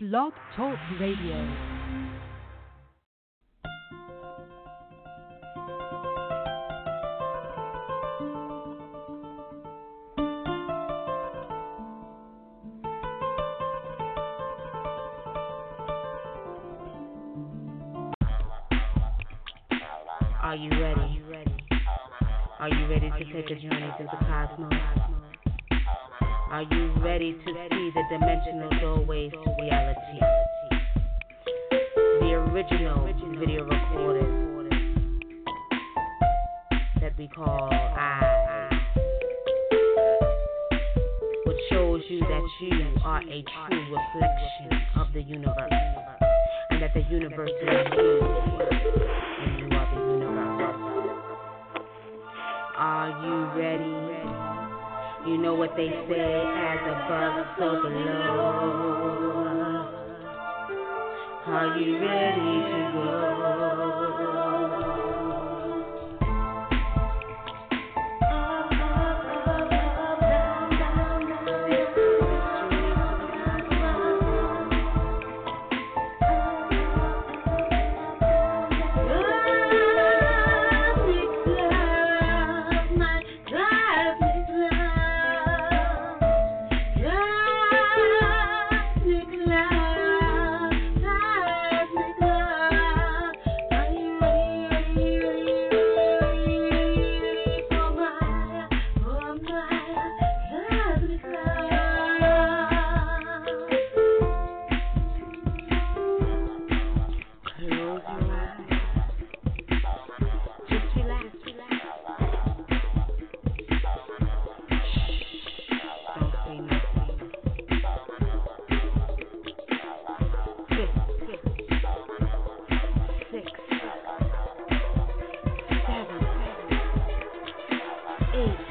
Blog Talk Radio. Are you ready? Are you ready to take a journey through the cosmos? Are you ready to see the dimensional doorways to they say, as above, so below. Are you ready to go? Eight,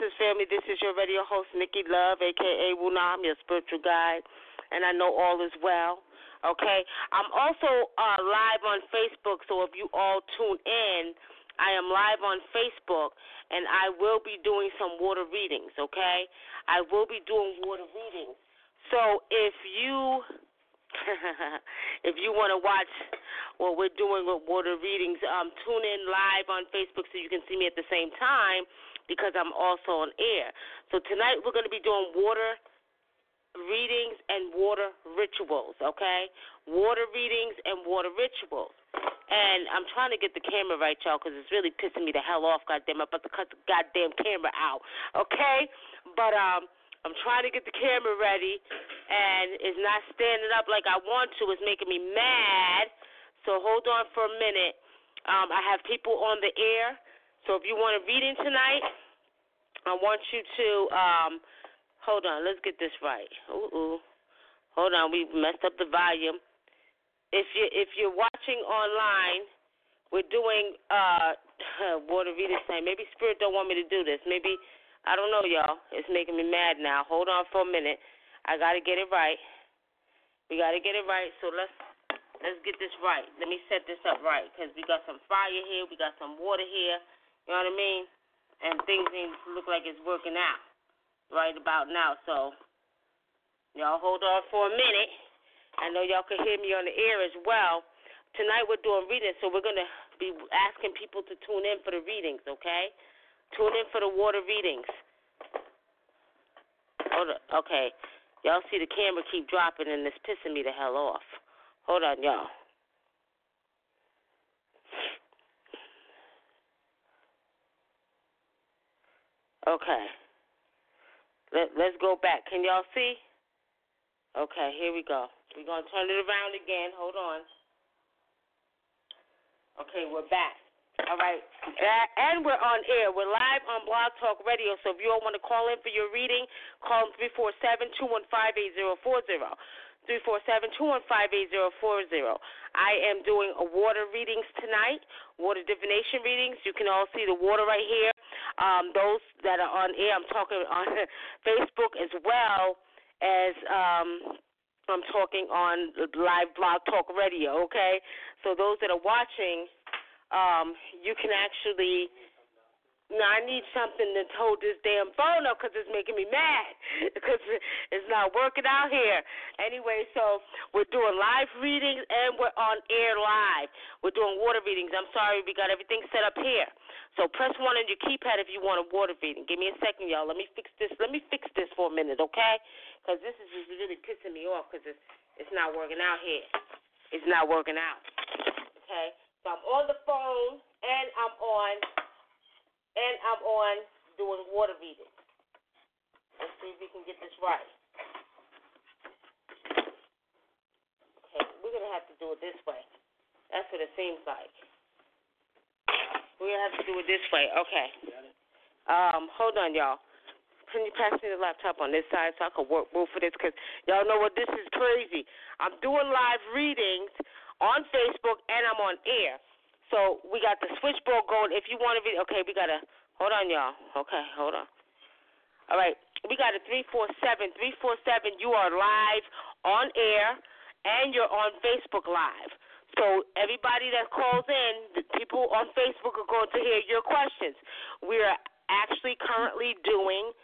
blessings, family. This is your radio host, Nikki Love, aka Wunam, your spiritual guide, and I know all is well. Okay, I'm also uh, live on Facebook, so if you all tune in, I am live on Facebook, and I will be doing some water readings. Okay, I will be doing water readings. So if you if you want to watch what we're doing with water readings. Um, tune in live on Facebook so you can see me at the same time because I'm also on air. So tonight we're going to be doing water readings and water rituals, okay? Water readings and water rituals. And I'm trying to get the camera right, y'all, because it's really pissing me the hell off, goddamn. I'm about to cut the goddamn camera out, okay? But um, I'm trying to get the camera ready, and it's not standing up like I want to. It's making me mad. So hold on for a minute. Um, I have people on the air. So if you want a reading tonight, I want you to um, hold on. Let's get this right. Ooh, ooh. Hold on. We messed up the volume. If you if you're watching online, we're doing uh, water reading tonight. Maybe Spirit don't want me to do this. Maybe I don't know, y'all. It's making me mad now. Hold on for a minute. I gotta get it right. We gotta get it right. So let's let's get this right. Let me set this up right because we got some fire here. We got some water here. You know what I mean? And things ain't look like it's working out right about now. So y'all hold on for a minute. I know y'all can hear me on the air as well. Tonight we're doing readings, so we're gonna be asking people to tune in for the readings. Okay, tune in for the water readings. Hold on. Okay, y'all see the camera keep dropping and it's pissing me the hell off. Hold on, y'all. Okay. Let, let's go back. Can y'all see? Okay, here we go. We're going to turn it around again. Hold on. Okay, we're back. All right. And we're on air. We're live on Blog Talk Radio. So if you all want to call in for your reading, call 347 215 8040. 347 215 8040. I am doing a water readings tonight, water divination readings. You can all see the water right here. Um, those that are on air, I'm talking on Facebook as well as um, I'm talking on live blog talk radio, okay? So those that are watching, um, you can actually no, I need something to hold this damn phone up because it's making me mad because it's not working out here. Anyway, so we're doing live readings and we're on air live. We're doing water readings. I'm sorry, we got everything set up here. So press one on your keypad if you want a water reading. Give me a second, y'all. Let me fix this. Let me fix this for a minute, okay? Because this is just really pissing me off because it's it's not working out here. It's not working out. Okay. So I'm on the phone and I'm on and I'm on doing water reading. Let's see if we can get this right. Okay, we're gonna have to do it this way. That's what it seems like. We're gonna have to do it this way. Okay. Um, hold on, y'all. Can you pass me the laptop on this side so I can work move for this? Cause y'all know what this is crazy. I'm doing live readings on Facebook and I'm on air. So we got the switchboard going. If you want to be okay, we got to hold on, y'all. Okay, hold on. All right, we got a three four seven three four seven. You are live on air, and you're on Facebook Live. So everybody that calls in, the people on Facebook are going to hear your questions. We are actually currently doing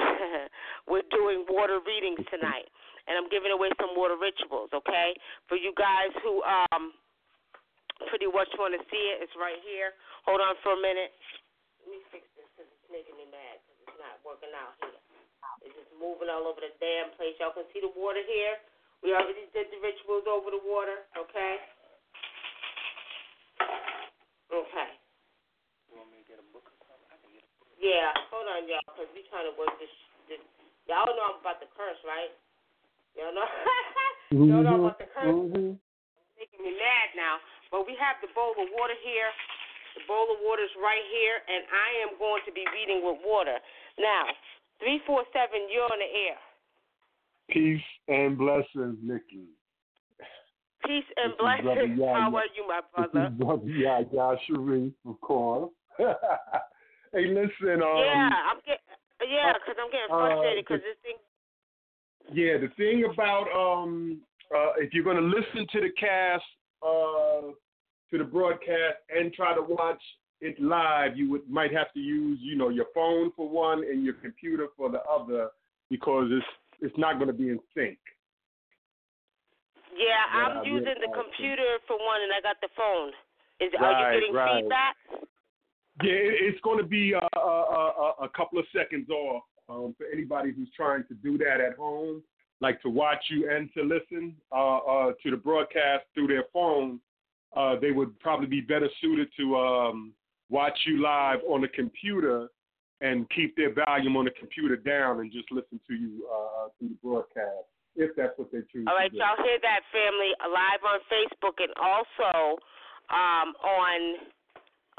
we're doing water readings tonight, and I'm giving away some water rituals. Okay, for you guys who um pretty much want to see it. It's right here. Hold on for a minute. Let me fix this because it's making me mad because it's not working out here. It's just moving all over the damn place. Y'all can see the water here. We already did the rituals over the water, okay? Okay. You want me to get a book? I can get a book. Yeah, hold on, y'all, because we trying to work this, this. Y'all know I'm about to curse, right? Y'all know? y'all know I'm about to curse? Mm-hmm. making me mad now. But we have the bowl of water here. The bowl of water is right here, and I am going to be reading with water. Now, 347, you're on the air. Peace and blessings, Nikki. Peace and This blessings. How are you, my brother? Brother Yahya Sharif, of course. hey, listen, um, yeah, I'm get, yeah, because I'm getting uh, frustrated because the- this thing. yeah, the thing about um, uh, if you're gonna listen to the cast, uh, to the broadcast, and try to watch it live, you would might have to use, you know, your phone for one and your computer for the other because it's it's not going to be in sync. Yeah, I'm I using the computer for one, and I got the phone. Is are you getting right. feedback? Yeah, it's going to be uh, a, a, a couple of seconds off um, for anybody who's trying to do that at home, like to watch you and to listen uh, uh, to the broadcast through their phone. Uh, they would probably be better suited to um, watch you live on the computer and keep their volume on the computer down and just listen to you uh, through the broadcast, if that's what they choose. All right, y'all hear that, family? Live on Facebook and also um, on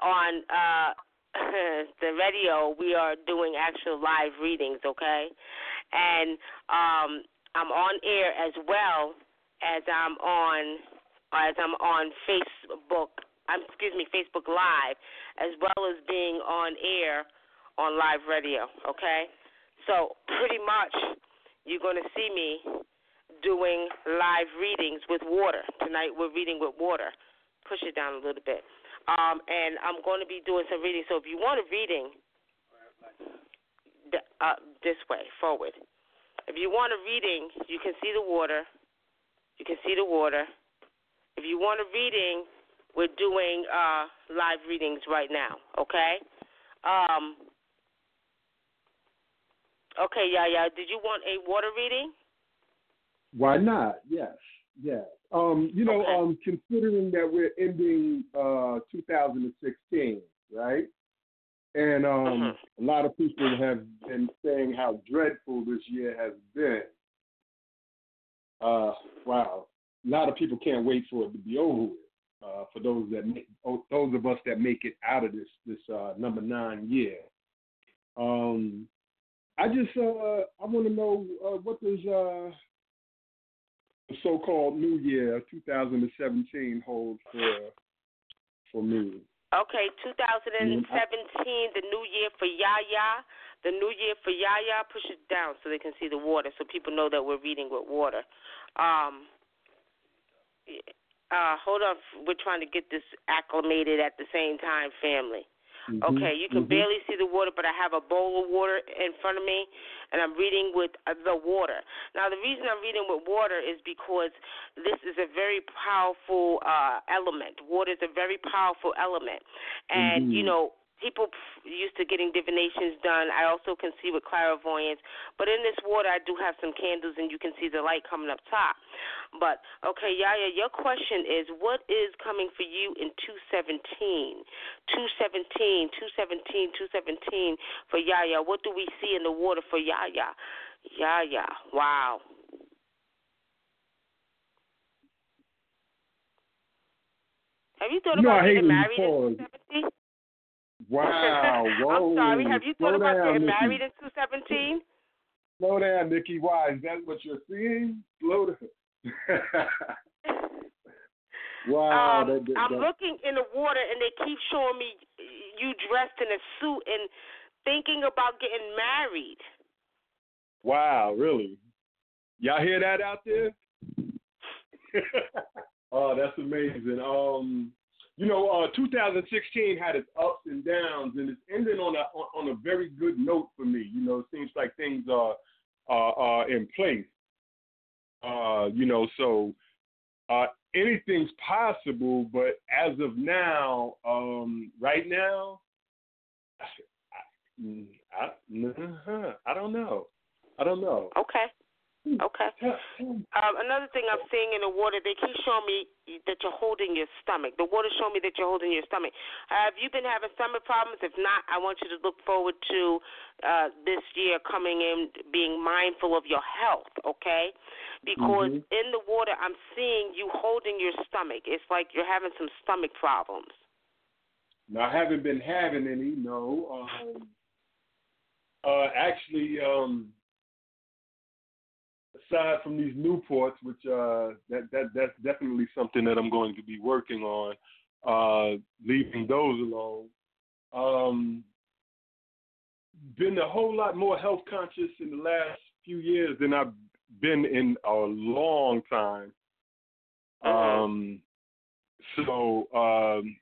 on uh, the radio. We are doing actual live readings, okay? And um, I'm on air as well as I'm on as I'm on Facebook. I'm excuse me, Facebook Live, as well as being on air on live radio. Okay, so pretty much you're going to see me doing live readings with water. Tonight we're reading with water. Push it down a little bit. Um, and I'm going to be doing some reading. So if you want a reading, uh, this way, forward. If you want a reading, you can see the water. You can see the water. If you want a reading, we're doing uh, live readings right now, okay? Um, okay, yeah, yeah. Did you want a water reading? Why not? Yes, yes. Um, you know, Okay. um, considering that we're ending uh 2016, right? And um, Mhm. a lot of people have been saying how dreadful this year has been. Uh, wow, a lot of people can't wait for it to be over with. Uh, for those that make, oh, those of us that make it out of this this uh, number nine year. Um, I just uh, I want to know uh, what does uh, the so-called New Year 2017 hold for for me? Okay, 2017, the new year for Yaya. The new year for Yaya. Push it down so they can see the water, so people know that we're reading with water. Um, uh, hold on, we're trying to get this acclimated at the same time, family. Mhm, Okay, you can mhm. barely see the water, but I have a bowl of water in front of me, and I'm reading with uh, the water. Now, the reason I'm reading with water is because this is a very powerful uh, element. Water is a very powerful element, and you know. People used to getting divinations done. I also can see with clairvoyance. But in this water, I do have some candles, and you can see the light coming up top. But okay, Yaya, your question is, what is coming for you in 217? 217, 217, 217 for Yaya. What do we see in the water for Yaya? Yaya, wow. Have you thought about getting married in 217? Wow, whoa. I'm sorry. Have you thought Slow about down, getting Nikki. married in 217? Slow down, Nikki. Why? Is that what you're seeing? Slow down. wow. um, that, that, I'm that- looking in the water, and they keep showing me you dressed in a suit and thinking about getting married. Wow, really? Y'all hear that out there? oh, that's amazing. Um, you know, uh, 2016 had its ups and downs, and it's ending on a on, a very good note for me. You know, it seems like things are are, are in place. Uh, you know, so uh, anything's possible, but as of now, um, right now, I, I, uh-huh, I don't know. I don't know. Okay. Okay. Um, another thing I'm seeing in the water, they keep showing me that you're holding your stomach. The water showing me that you're holding your stomach. Have you been having stomach problems? If not, I want you to look forward to uh, this year coming in, being mindful of your health, okay? Because Mhm. in the water, I'm seeing you holding your stomach. It's like you're having some stomach problems. Now, I haven't been having any, no. Um, uh, actually, um, aside from these Newports, which uh, that that that's definitely something that I'm going to be working on, uh, leaving those alone. Um, been a whole lot more health conscious in the last few years than I've been in a long time. Mhm. Um, so um,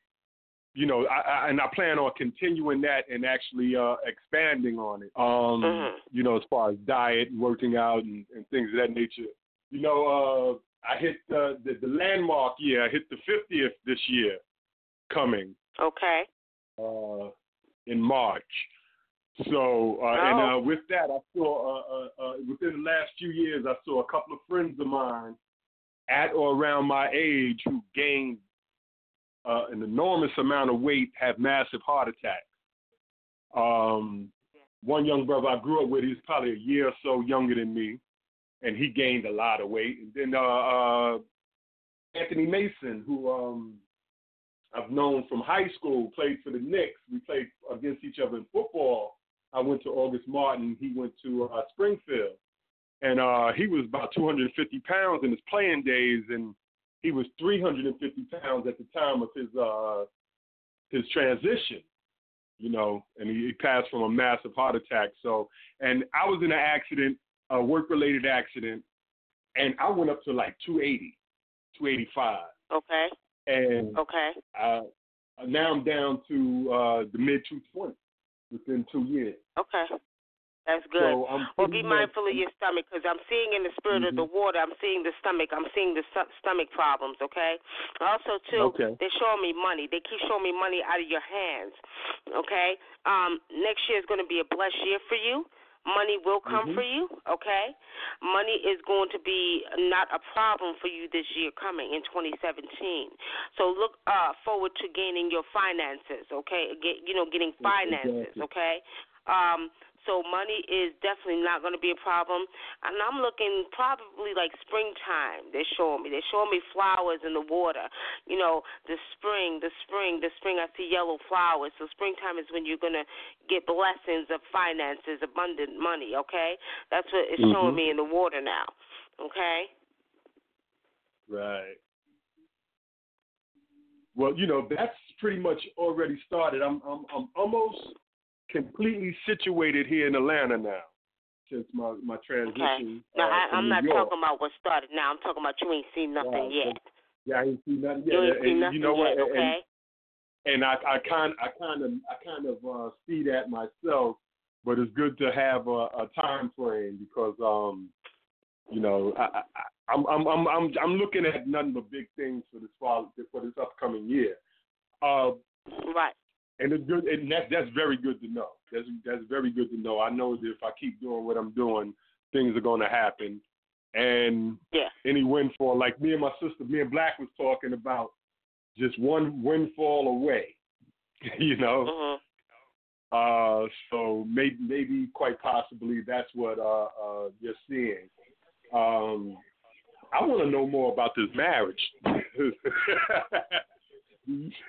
you know, I, I, and I plan on continuing that and actually uh, expanding on it. Um, Mhm. You know, as far as diet, working out, and, and things of that nature. You know, I hit the, the the landmark year. I hit the 50th this year, coming Okay. uh, in March. So, uh, and Oh. uh, with that, I saw uh, uh, uh, within the last few years, I saw a couple of friends of mine at or around my age who gained uh, an enormous amount of weight have massive heart attacks. Um, one young brother I grew up with, he's probably a year or so younger than me, and he gained a lot of weight. And then uh, uh, Anthony Mason, who um, I've known from high school, played for the Knicks. We played against each other in football. I went to August Martin. He went to uh, Springfield, and uh, he was about 250 pounds in his playing days, and he was 350 pounds at the time of his uh, his transition. You know, and he, passed from a massive heart attack. So, and I was in an accident, a work-related accident, and I went up to like 280, 285, Okay. and Okay. uh, now I'm down to uh, the mid 220 within two years. Okay. That's good. So Well, be much- mindful of your stomach because I'm seeing in the spirit of the Mm-hmm. water. I'm seeing the stomach. I'm seeing the sto- stomach problems. Okay. Also, too, Okay. they're showing me money. They keep showing me money out of your hands. Okay. Um, next year is going to be a blessed year for you. Money will come Mhm. for you. Okay. Money is going to be not a problem for you this year coming in 2017. So look uh, forward to gaining your finances. Okay. Get you know getting finances. Exactly. Okay. Um, so money is definitely not going to be a problem. And I'm looking probably like springtime. They're showing me. They're showing me flowers in the water. You know, the spring, the spring, the spring. I see yellow flowers. So springtime is when you're going to get blessings of finances, abundant money. Okay, that's what it's showing Mhm. me in the water now. Okay. Right. Well, you know that's pretty much already started. I'm I'm I'm almost completely situated here in Atlanta now since my my transition. Now uh, I, I'm New not York. talking about what started. Now I'm talking about you ain't seen nothing yet. Yeah, I ain't seen nothing yet. You ain't and, seen nothing you know what? yet. And- Okay. and I, I kind I kind of I kind of uh, see that myself, but it's good to have a, a time frame because um you know I, I I'm I'm I'm I'm I'm looking at nothing but big things for this fall for this upcoming year. Uh, Right. And it's good, and that's that's very good to know. That's that's very good to know. I know that if I keep doing what I'm doing, things are going to happen. And Yeah. any windfall, like me and my sister, me and Black was talking about, just one windfall away. you know. Mhm. Uh, so maybe maybe quite possibly that's what uh, uh, you're seeing. Um, I want to know more about this marriage.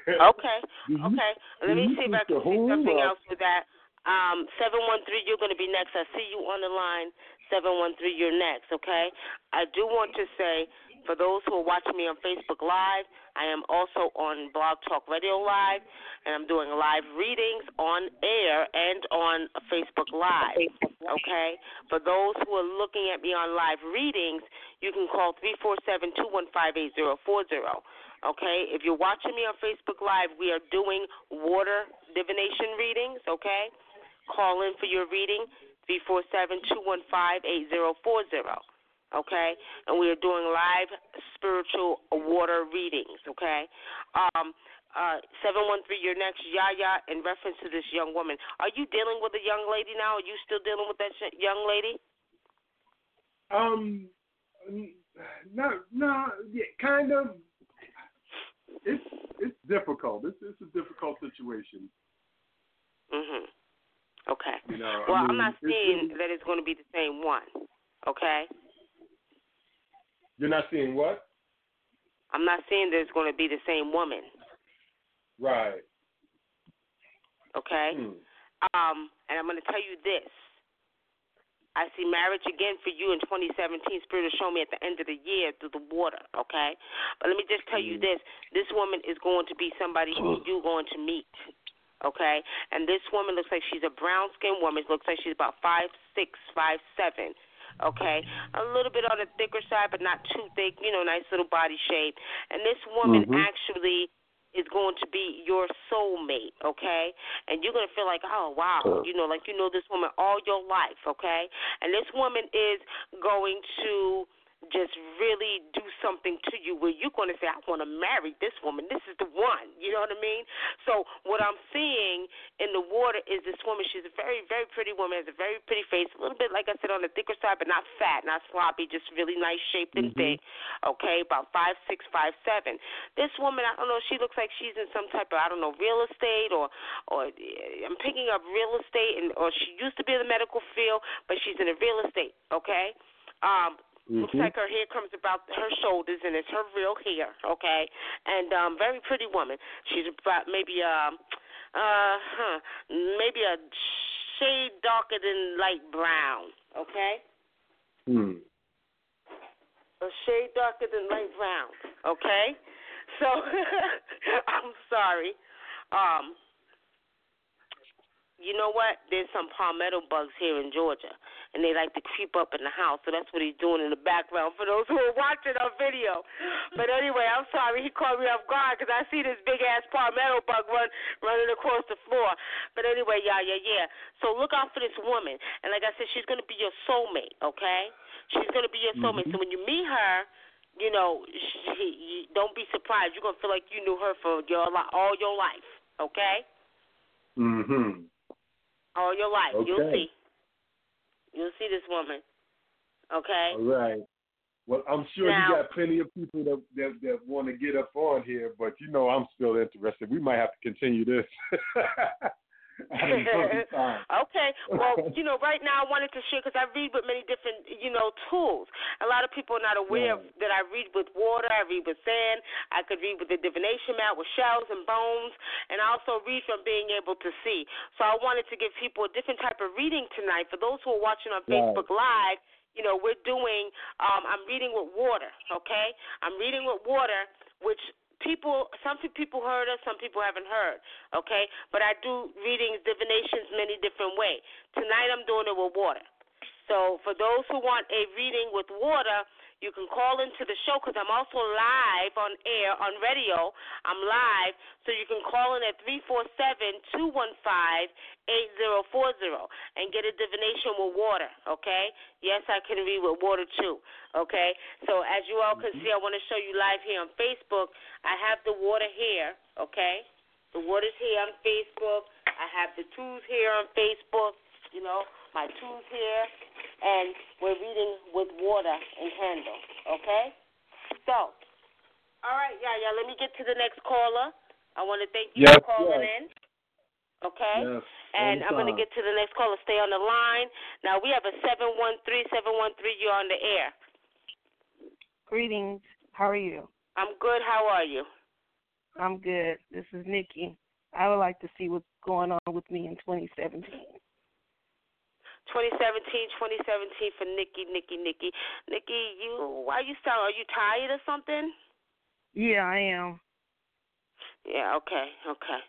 Okay. Okay. Let me see if I can see something else with that. Um, seven one three, you're going to be next. I see you on the line. Seven one three, you're next. Okay. I do want to say for those who are watching me on Facebook Live, I am also on Blog Talk Radio Live, and I'm doing live readings on air and on Facebook Live. Okay? For those who are looking at me on live readings, you can call 347 215 8040 okay? If you're watching me on Facebook Live, we are doing water divination readings, okay? Call in for your reading, 347 215 8040. Okay, and we are doing live spiritual water readings. Okay, um, uh, seven one three. Your next Yaya. In reference to this young woman, are you dealing with a young lady now? Are you still dealing with that sh- young lady? Um, no, no, yeah, kind of. It's it's difficult. It's it's a difficult situation. Mhm. Okay. You know. Well, I I'm mean, not it's- seeing that it's going to be the same one. Okay. You're not seeing what? I'm not saying that it's going to be the same woman. Right. Okay. Hmm. Um, and I'm going to tell you this. I see marriage again for you in 2017. Spirit will show me at the end of the year through the water. Okay. But let me just tell you Mm. this: this woman is going to be somebody who you're going to meet. Okay. And this woman looks like she's a brown skinned woman. Looks like she's about five six, five seven. Okay, a little bit on the thicker side, but not too thick. You know, nice little body shape. And this woman Mhm. actually is going to be your soulmate, okay? And you're going to feel like, oh, wow, you know, like you know this woman all your life, okay? And this woman is going to just really do something to you where you're going to say, I want to marry this woman. This is the one. You know what I mean? So what I'm seeing in the water is this woman. She's a very, very pretty woman, has a very pretty face, a little bit, like I said, on the thicker side, but not fat, not sloppy, just really nice shaped and Mhm. thick. Okay, about five six, five seven. This woman, I don't know, she looks like she's in some type of, I don't know, real estate or, or eh, I'm picking up real estate, and or she used to be in the medical field, but she's in the real estate. Okay. Um, Looks Mhm. like her hair comes about her shoulders, and it's her real hair, okay? And um, very pretty woman. She's about maybe um, uh, huh, maybe a shade darker than light brown, okay? Hmm. A shade darker than light brown, okay? So I'm sorry. Um, you know what? There's some palmetto bugs here in Georgia, and they like to creep up in the house. So that's what he's doing in the background for those who are watching our video. But anyway, I'm sorry he caught me off guard because I see this big ass palmetto bug run running across the floor. But anyway, yeah, yeah, yeah. So look out for this woman, and like I said, she's gonna be your soulmate. Okay? She's gonna be your soulmate. So when you meet her. You know, she, you, don't be surprised. You're gonna feel like you knew her for your all your life. Okay? Mhm. all your life. You'll see. You'll see this woman. Okay? All right. Well, I'm sure Now- you got plenty of people that that, that want to get up on here, but you know I'm still interested. We might have to continue this. at another time. okay. Well, you know, right now I wanted to share because I read with many different, you know, tools. A lot of people are not aware of, that I read with water, I read with sand, I could read with the divination mat, with shells and bones, and I also read from being able to see. So I wanted to give people a different type of reading tonight. For those who are watching on Right. Facebook Live, you know, we're doing, um, I'm reading with water, okay? I'm reading with water, which people, some people heard us, some people haven't heard, okay? But I do readings, divinations, many different ways. Tonight I'm doing it with water. So for those who want a reading with water, you can call into the show because I'm also live on air on radio. I'm live, so you can call in at three four seven two one five eight zero four zero and get a divination with water. Okay? Yes, I can read with water too. Okay? So as you all can mm-hmm. see, I want to show you live here on Facebook. I have the water here. Okay? The water's here on Facebook. I have the tools here on Facebook. You know, my tools here, and we're reading with water and candle. Okay? So, all right, yeah, yeah. Let me get to the next caller. I want to thank you Yes, for calling yes. in. Okay? Yes, And I'm going to get to the next caller. Stay on the line. Now, we have a 713 713. You're on the air. Greetings. How are you? I'm good. How are you? I'm good. This is Nikki. I would like to see what's going on with me in 2017. 2017, 2017 for Nikki, Nikki, Nikki. Nikki, you, why you sound, are you tired or something? Yeah, I am. Yeah, okay, okay.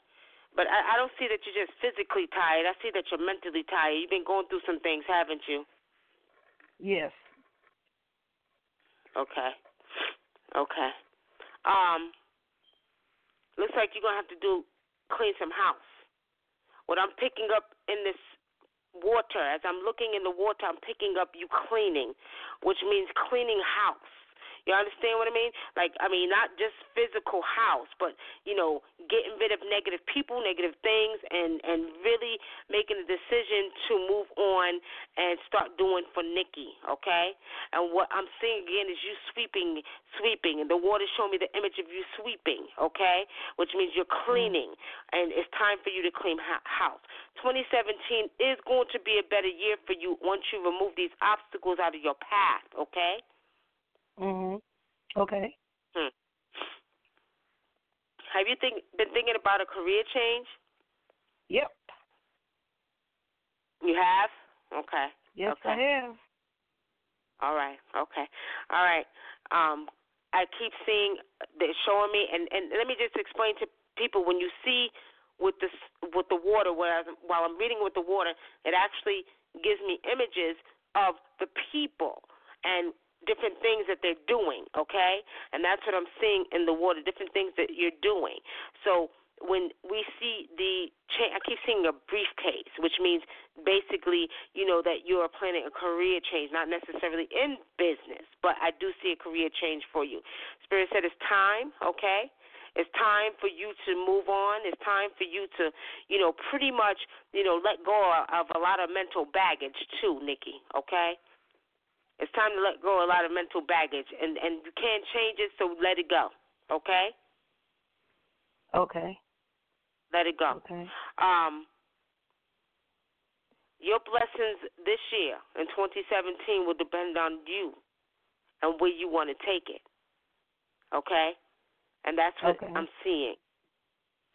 But I, I don't see that you're just physically tired. I see that you're mentally tired. You've been going through some things, haven't you? Yes. Okay. Okay. Um, looks like you're gonna have to do clean some house. What I'm picking up in this water, as I'm looking in the water, I'm picking up you cleaning, which means cleaning house. You understand what I mean? Like, I mean, not just physical house, but you know, getting rid of negative people, negative things, and and really making a decision to move on and start doing for Nikki. Okay? And what I'm seeing again is you sweeping, sweeping, and the water showing me the image of you sweeping. Okay? Which means you're mm-hmm. cleaning, and it's time for you to clean house. 2017 is going to be a better year for you once you remove these obstacles out of your path. Okay? Mhm. Okay. Hmm. Have you think, been thinking about a career change? Yep. You have? Okay. Yes, I Okay. have. All right. Okay. All right. Um, I keep seeing they're showing me, and and let me just explain to people when you see with this with the water, whereas while I'm reading with the water, it actually gives me images of the people and different things that they're doing. Okay, and that's what I'm seeing in the water, different things that you're doing. So when we see the change, I keep seeing a briefcase, which means basically, you know, that you are planning a career change, not necessarily in business, but I do see a career change for you. Spirit said it's time, okay? It's time for you to move on. It's time for you to, you know, pretty much, you know, let go of a lot of mental baggage too, Nikki. Okay. It's time to let go of a lot of mental baggage, and and you can't change it, so let it go. Okay. Okay. Let it go. Okay. Um, your blessings this year in 2017 will depend on you and where you want to take it. Okay? And that's what Okay. I'm seeing.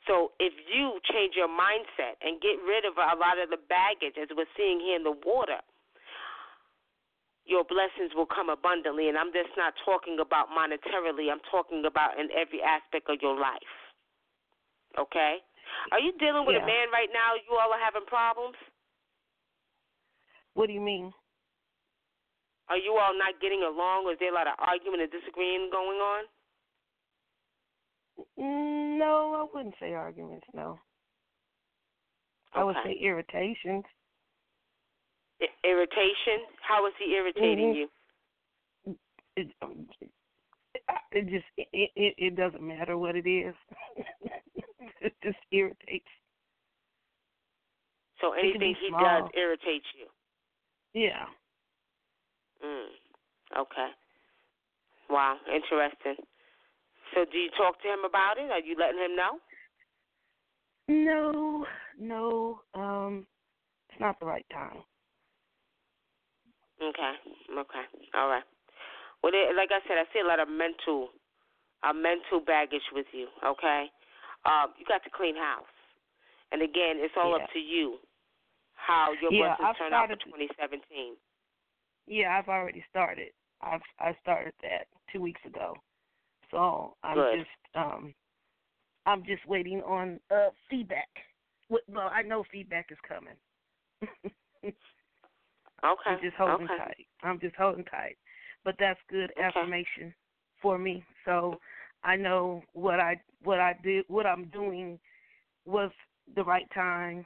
So if you change your mindset and get rid of a lot of the baggage, as we're seeing here in the water, your blessings will come abundantly. And I'm just not talking about monetarily, I'm talking about in every aspect of your life. Okay? Are you dealing with Yeah. a man right now? You all are having problems? What do you mean? Are you all not getting along? Or is there a lot of argument and disagreeing going on? Mm, No, I wouldn't say arguments. No, okay. I would say irritations. I- irritation? How is he irritating Mhm. you? It, it just it, it it doesn't matter what it is. it just irritates. So It could be anything he small. does irritates you. Yeah. Mm. Okay. Wow, interesting. So do you talk to him about it? Are you letting him know? No, no. Um, it's not the right time. Okay. Okay. All right. Well, there, like I said, I see a lot of mental, uh, mental baggage with you. Okay. Um, you got to clean house, and again, it's all Yeah. up to you how your Yeah, blessings I've turn out for 2017. Yeah, I've already started. I've I started that two weeks ago. So I'm Good. just um I'm just waiting on uh feedback. Well, I know feedback is coming. Okay. I'm just holding okay. tight. I'm just holding tight. But that's good Okay. affirmation for me. So I know what I what I did what I'm doing was the right time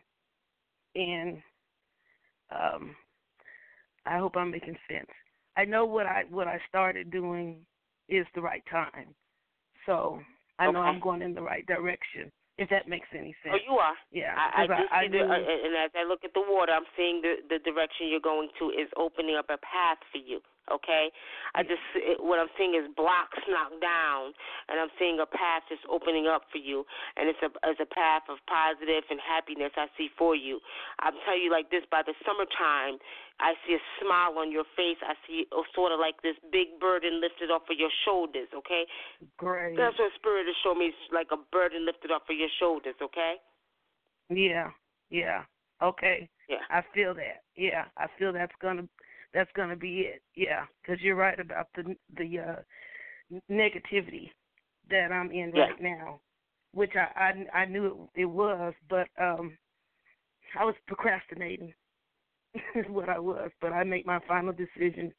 and um I hope I'm making sense. I know what I what I started doing is the right time. So I know Okay. I'm going in the right direction. If that makes any sense. Oh, you are. yeah. I, I do see I, the, uh, and as I look at the water, I'm seeing the the direction you're going to is opening up a path for you. Okay, I just it, what I'm seeing is blocks knocked down, and I'm seeing a path just opening up for you, and it's a it's a path of positive and happiness I see for you. I'm telling you like this: by the summertime, I see a smile on your face. I see a, sort of like this big burden lifted off of your shoulders. Okay, great. that's what spirit is showing me. It's like a burden lifted off of your shoulders. Okay. Yeah, yeah. Okay. Yeah. I feel that. Yeah, I feel that's gonna that's gonna be it. Yeah, because you're right about the the uh, negativity that I'm in Yeah. right now, which I I, I knew it, it was, but um, I was procrastinating. is what I was, but I made my final decision.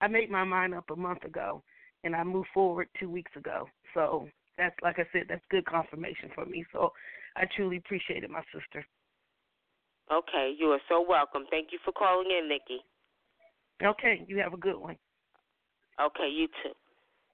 I made my mind up a month ago, and I moved forward two weeks ago. So that's like I said, that's good confirmation for me. So I truly appreciate it, my sister. Okay, you are so welcome. Thank you for calling in, Nikki. Okay, you have a good one. Okay, you too.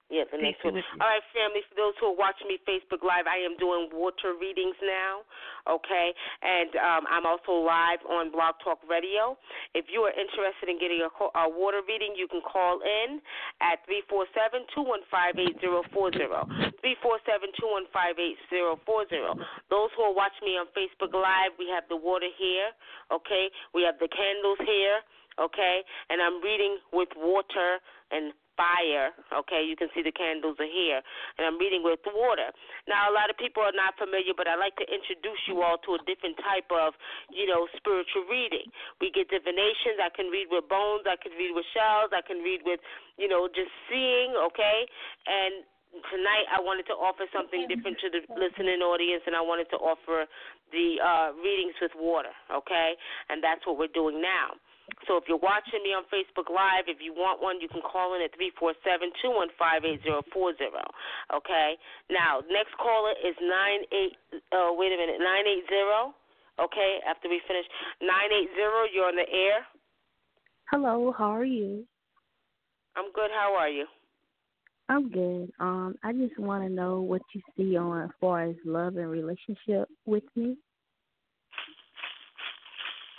Yeah, the next one. All right, family. For those who are watching me Facebook Live, I am doing water readings now. Okay, and um, I'm also live on Blog Talk Radio. If you are interested in getting a, a water reading, you can call in at three four seven two one five eight zero four zero. Three four seven two one five eight zero four zero. Those who are watching me on Facebook Live, we have the water here. Okay, we have the candles here. Okay, and I'm reading with water and fire. Okay, you can see the candles are here, and I'm reading with water. Now, a lot of people are not familiar, but I'd like to introduce you all to a different type of, you know, spiritual reading. We get divinations. I can read with bones. I can read with shells. I can read with, you know, just seeing. Okay, and tonight I wanted to offer something different to the listening audience, and I wanted to offer the uh, readings with water. Okay, and that's what we're doing now. So if you're watching me on Facebook Live, if you want one, you can call in at three four seven two one five eight zero four zero. Okay. Now, next caller is nine eight. Oh, wait a minute, nine eight zero. Okay. After we finish, nine eight zero. You're on the air. Hello. How are you? I'm good. How are you? I'm good. Um, I just want to know what you see on as far as love and relationship with me.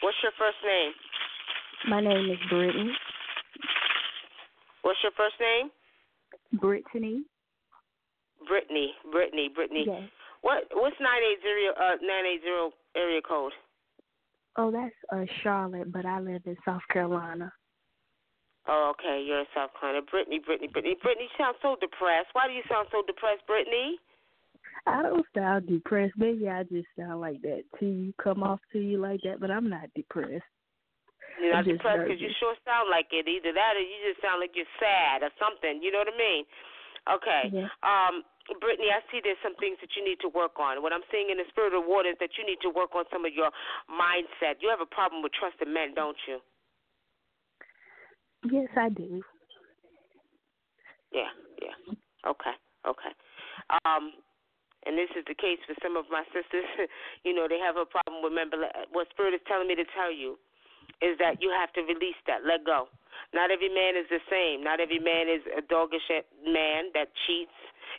What's your first name? My name is Brittany. What's your first name? Brittany. Brittany. Brittany. Brittany. Yes. What? What's nine eight zero? Uh, nine eight zero area code. Oh, that's uh Charlotte, but I live in South Carolina. Oh, okay. You're in South Carolina. Brittany, Brittany, Brittany. Brittany, you sound so depressed. Why do you sound so depressed, Brittany? I don't sound depressed. Maybe I just sound like that to you, come off to you like that, but I'm not depressed. You're not depressed because you sure sound like it. Either that or you just sound like you're sad or something. You know what I mean? Okay. Yeah. Um, Brittany, I see there's some things that you need to work on. What I'm seeing in the spirit of water is that you need to work on some of your mindset. You have a problem with trusting men, don't you? Yes, I do. Yeah, yeah. Okay, okay. Um, and this is the case for some of my sisters. you know, they have a problem with men. But what Spirit is telling me to tell you is that you have to release that, let go. Not every man is the same. Not every man is a doggish man that cheats.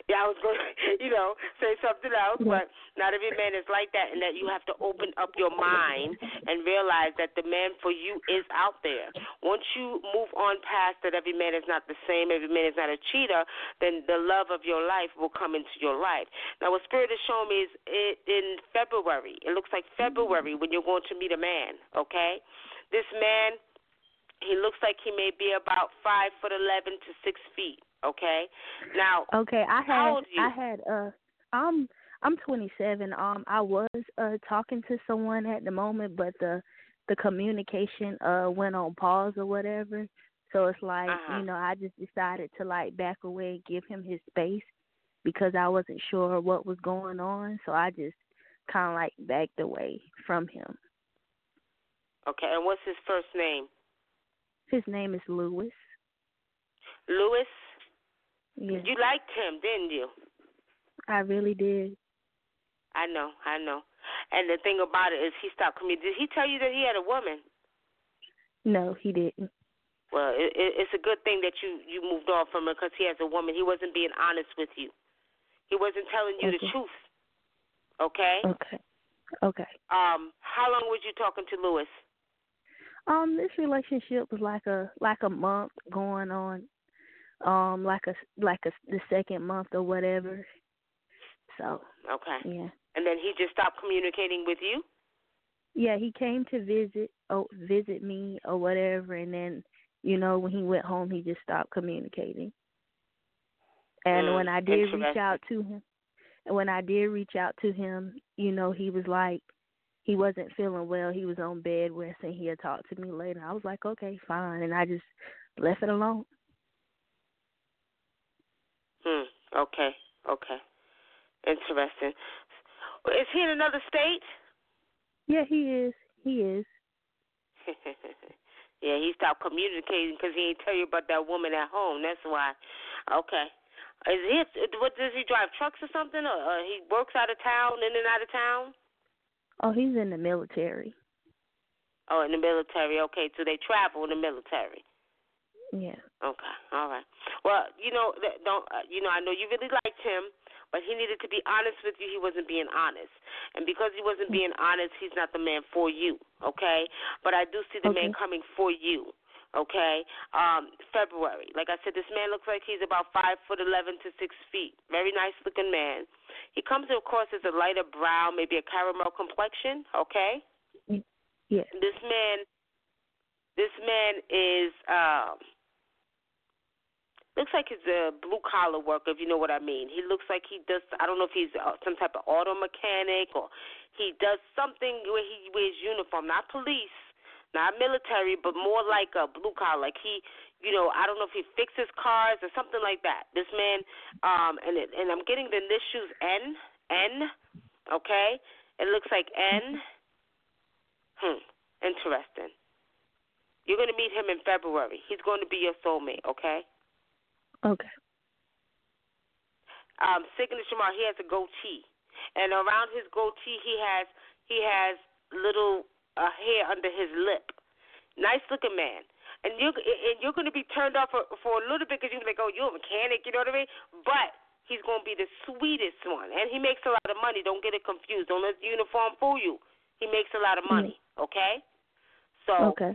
Yeah, I was going to, you know, say something else, but not every man is like that, and that you have to open up your mind and realize that the man for you is out there. Once you move on past that every man is not the same, every man is not a cheater, then the love of your life will come into your life. Now, what Spirit is showing me is it, in February. It looks like February when you're going to meet a man, okay? This man, he looks like he may be about five foot eleven to six feet. Okay. Now, Okay, I had How old are you? I had uh I'm I'm 27. Um I was uh talking to someone at the moment, but the the communication uh went on pause or whatever. So it's like, Uh-huh. you know, I just decided to like back away and give him his space because I wasn't sure what was going on, so I just kind of like backed away from him. Okay. And what's his first name? His name is Lewis. Lewis. Yeah. You liked him, didn't you? I really did. I know. I know. And the thing about it is, he stopped coming. Did he tell you that he had a woman? No, he didn't. Well, it, it, it's a good thing that you you moved on from him because he has a woman. He wasn't being honest with you. He wasn't telling you the truth. Okay. Okay. Okay. Um, how long was you talking to Lewis? Um, this relationship was like a like a month going on, um, like a like a the second month or whatever. So Okay. yeah, And then he just stopped communicating with you. yeah, he came to visit oh visit me or whatever, and then you know when he went home, he just stopped communicating. And Mm, when I did reach out to him, and when I did reach out to him, you know, he was like, he wasn't feeling well. He was on bed rest, and he'll talk to me later. I was like, okay, fine, and I just left it alone. Hmm. Okay. Okay. Interesting. Is he in another state? Yeah, he is. He is. yeah, he stopped communicating because he ain't tell you about that woman at home. That's why. Okay. Is he? What does he drive trucks or something? Or uh, he works out of town, in and out of town? Oh, he's in the military. Oh, in the military. Okay, so they travel in the military. Yeah. Okay, all right. Well, you know, don't uh, you know? I know you really liked him, but he needed to be honest with you. He wasn't being honest, and because he wasn't being honest, he's not the man for you. Okay, but I do see the man coming for you. Okay, um, February. Like I said, this man looks like he's about five foot eleven to six feet. Very nice looking man. He comes across as a lighter brown, maybe a caramel complexion. Okay Yeah. this man this man is um looks like he's a blue collar worker if you know what I mean. He looks like he does I don't know if he's uh, some type of auto mechanic or he does something where he wears uniform, not police, not military, but more like a blue collar. Like he you know, I don't know if he fixes cars or something like that. This man um and it, and I'm getting the initials N N, okay? It looks like N. Hmm. Interesting. You're going to meet him in February. He's going to be your soulmate, okay? Okay. Um, signature mark. He has a goatee, and around his goatee, he has he has little uh, hair under his lip. Nice looking man. And you're and you're going to be turned off for for a little bit because you're going to be like, oh, you're a mechanic, you know what I mean? But he's going to be the sweetest one, and he makes a lot of money. Don't get it confused. Don't let the uniform fool you. He makes a lot of money. Okay. So Okay.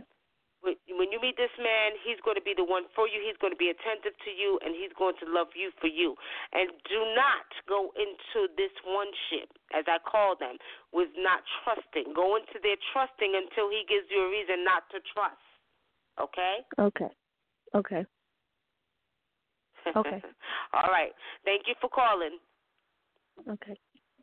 When you meet this man, he's going to be the one for you. He's going to be attentive to you, and he's going to love you for you. And do not go into this one ship, as I call them, with not trusting. Go into their trusting until he gives you a reason not to trust. Okay? Okay. Okay. Okay. All right. Thank you for calling. Okay.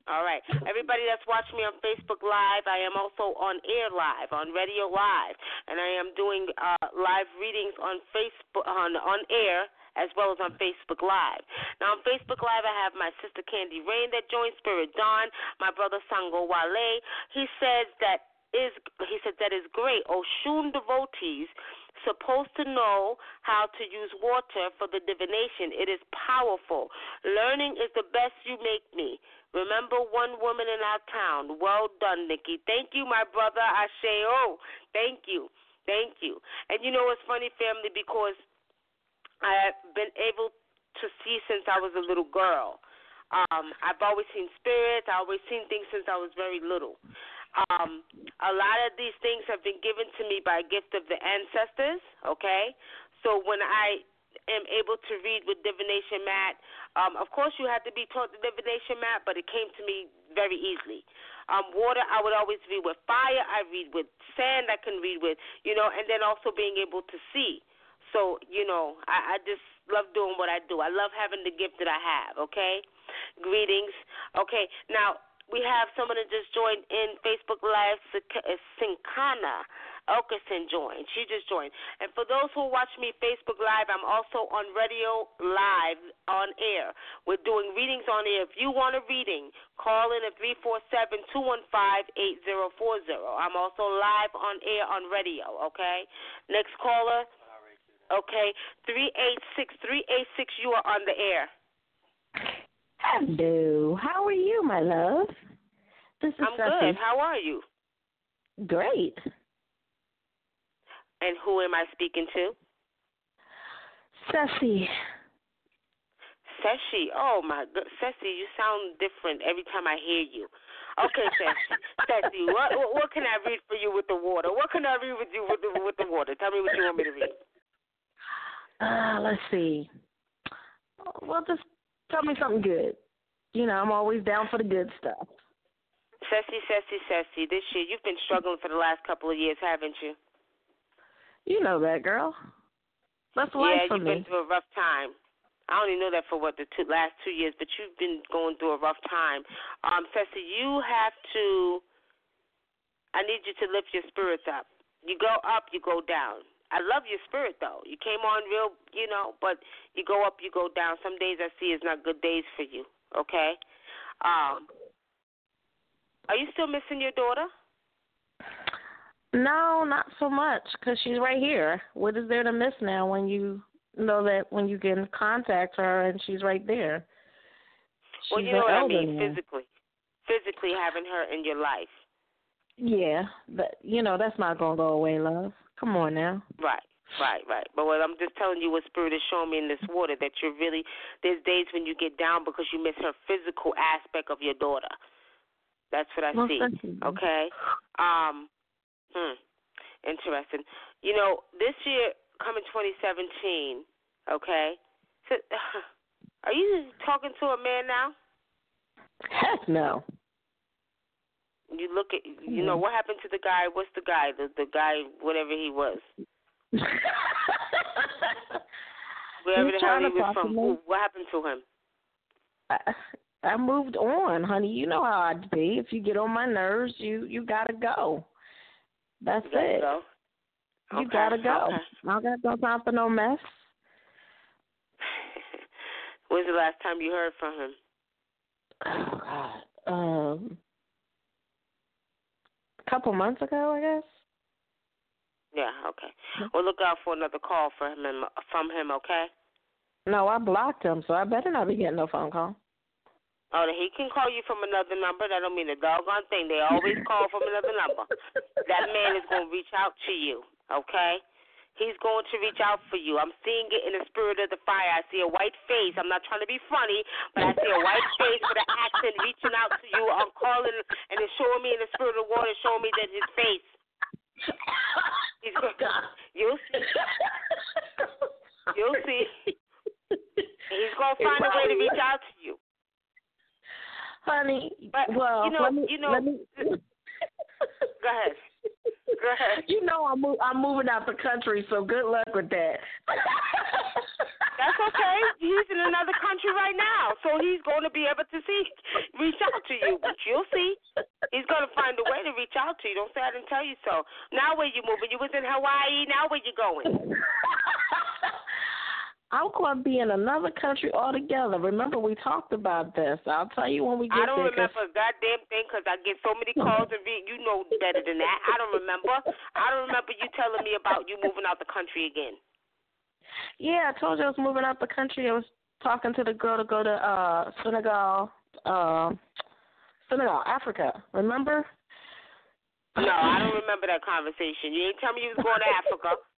All right. Everybody that's watching me on Facebook Live, I am also on air live, on radio live, and I am doing uh, live readings on Facebook on on air as well as on Facebook Live. Now on Facebook Live, I have my sister Candy Rain that joined Spirit Dawn, my brother Sango Wale. He says that is he said that is great. Oshun devotees supposed to know how to use water for the divination. It is powerful. Learning is the best you make me. Remember one woman in our town. Well done, Nikki. Thank you, my brother Asheo. Thank you. Thank you. And you know it's funny, family, because I have been able to see since I was a little girl. Um, I've always seen spirits. I've always seen things since I was very little. Um, a lot of these things have been given to me by gift of the ancestors. Okay, so when I am able to read with divination mat, um, of course you have to be taught the divination mat, but it came to me very easily. Um, water, I would always read with fire. I read with sand. I can read with, you know, and then also being able to see. So, you know, I, I just love doing what I do. I love having the gift that I have, okay? Greetings. Okay, now we have someone that just joined in Facebook Live, Sinkana uh, Elkerson joined. She just joined. And for those who watch me Facebook Live, I'm also on radio live on air. We're doing readings on air. If you want a reading, call in at 347 215 8040. I'm also live on air on radio, okay? Next caller. Okay, 386 386, you are on the air. Hello. How are you, my love? This is I'm Ceci. good. How are you? Great. And who am I speaking to? Ceci. Ceci. Oh my god, Ceci, you sound different every time I hear you. Okay, Ceci. Ceci, what, what what can I read for you with the water? What can I read with you with the with the water? Tell me what you want me to read. Uh, let's see. Well, just tell me something good. You know, I'm always down for the good stuff. Ceci, Ceci, Ceci. This year you've been struggling for the last couple of years, haven't you? You know that, girl. That's life yeah, for me. Yeah, you've been through a rough time. I only know that for what the two, last two years, but you've been going through a rough time. Um, Ceci, you have to. I need you to lift your spirits up. You go up, you go down. I love your spirit though. You came on real, you know, but you go up, you go down. Some days I see is not good days for you. Okay. Um, are you still missing your daughter? No, not so much, because she's right here. What is there to miss now when you know that when you can contact her and she's right there? well, you know what I mean. now. Physically, physically having her in your life. Yeah, but you know that's not gonna go away, love. Come on now. Right, right, right. But what I'm just telling you, what Spirit is showing me in this water, that you're really there's days when you get down because you miss her physical aspect of your daughter. That's what I Most see. Okay. Um. Hmm. Interesting. You know, this year coming 2017. Okay. So, are you talking to a man now? Heck no. You look at, you know, what happened to the guy? What's the guy? The the guy, whatever he was, wherever He's the hell he was from. Who, what happened to him? I, I moved on, honey. You know how I'd be. If you get on my nerves, you you gotta go. That's You gotta it. go. You Okay, gotta go. okay. I got no time for no mess. When's the last time you heard from him? Oh God. Um, a couple months ago, I guess. Yeah. Okay. Mm-hmm. We'll look out for another call from him and, from him. Okay. No, I blocked him, so I better not be getting no phone call. Oh, he can call you from another number. That don't mean a doggone thing. They always call from another number. That man is going to reach out to you. Okay. He's going to reach out for you. I'm seeing it in the spirit of the fire. I see a white face. I'm not trying to be funny, but I see a white face with an accent reaching out to you. I'm calling, and it's showing me in the spirit of the water, showing me that his face. He's going, you'll see. You'll see. He's going to find a way to reach out to you. Honey, But, well, you know, me, you know. Go ahead. Go ahead. You know I'm mo- I'm moving out the country, so good luck with that. That's okay. He's in another country right now, so he's going to be able to see, reach out to you. But you'll see, he's going to find a way to reach out to you. Don't say I didn't tell you so. Now where you moving? You was in Hawaii. Now where you going? I'm going to be in another country altogether. Remember, we talked about this. I'll tell you when we get there. I don't there. remember a goddamn thing because I get so many calls and you know better than that. I don't remember. I don't remember you telling me about you moving out the country again. Yeah, I told you I was moving out the country. I was talking to the girl to go to uh Senegal, uh, Senegal, Africa. Remember? No, I don't remember that conversation. You ain't tell me you was going to Africa.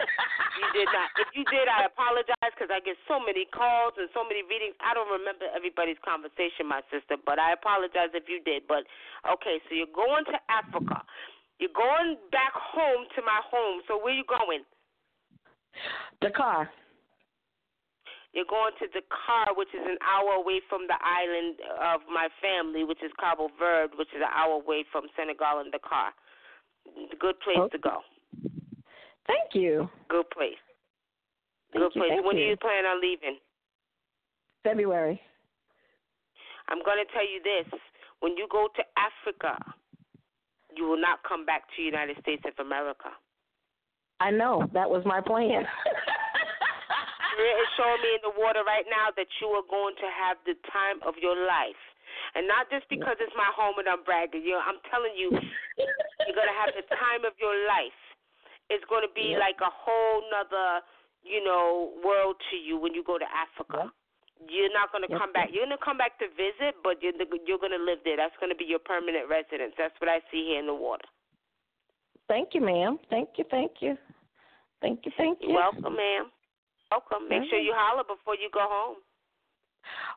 You did not. If you did, I apologize because I get so many calls and so many readings. I don't remember everybody's conversation, my sister, but I apologize if you did. But okay, so you're going to Africa. You're going back home to my home. So where you going? Dakar. You're going to Dakar, which is an hour away from the island of my family, which is Cabo Verde, which is an hour away from Senegal and Dakar. It's a good place oh. to go. Thank you. Good place. Thank Good you, place. when you. do you plan on leaving? February. I'm going to tell you this. When you go to Africa, you will not come back to the United States of America. I know. That was my plan. Spirit is showing me in the water right now that you are going to have the time of your life. And not just because it's my home and I'm bragging. You know, I'm telling you, you're going to have the time of your life. It's going to be like a whole nother, you know, world to you when you go to Africa. You're not going to Yep. come back. You're going to come back to visit, but you're you're going to live there. That's going to be your permanent residence. That's what I see here in the water. thank you, ma'am. Thank you, thank you. Thank you, thank you. Welcome, ma'am. Welcome. Make sure you holler before you go home.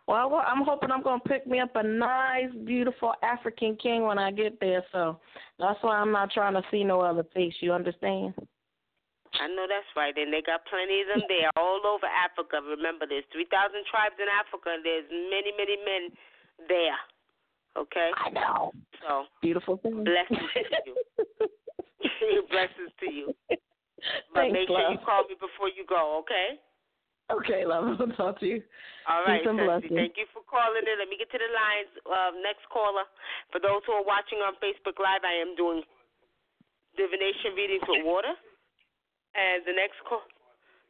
Well, well, I'm hoping I'm going to pick me up a nice, beautiful African king when I get there. So that's why I'm not trying to see no other face. You understand? I know that's right, and they got plenty of them there all over Africa. Remember, there's 3,000 tribes in Africa, and there's many, many men there. Okay? I know. So, Beautiful thing. blessings to you. blessings to you. But Thanks, make sure love. you call me before you go, okay? Okay, love. I'll talk to you. All right, Ceci. Thank you for calling in. Let me get to the lines. Uh, next caller. For those who are watching on Facebook Live, I am doing divination readings with water. And the next call,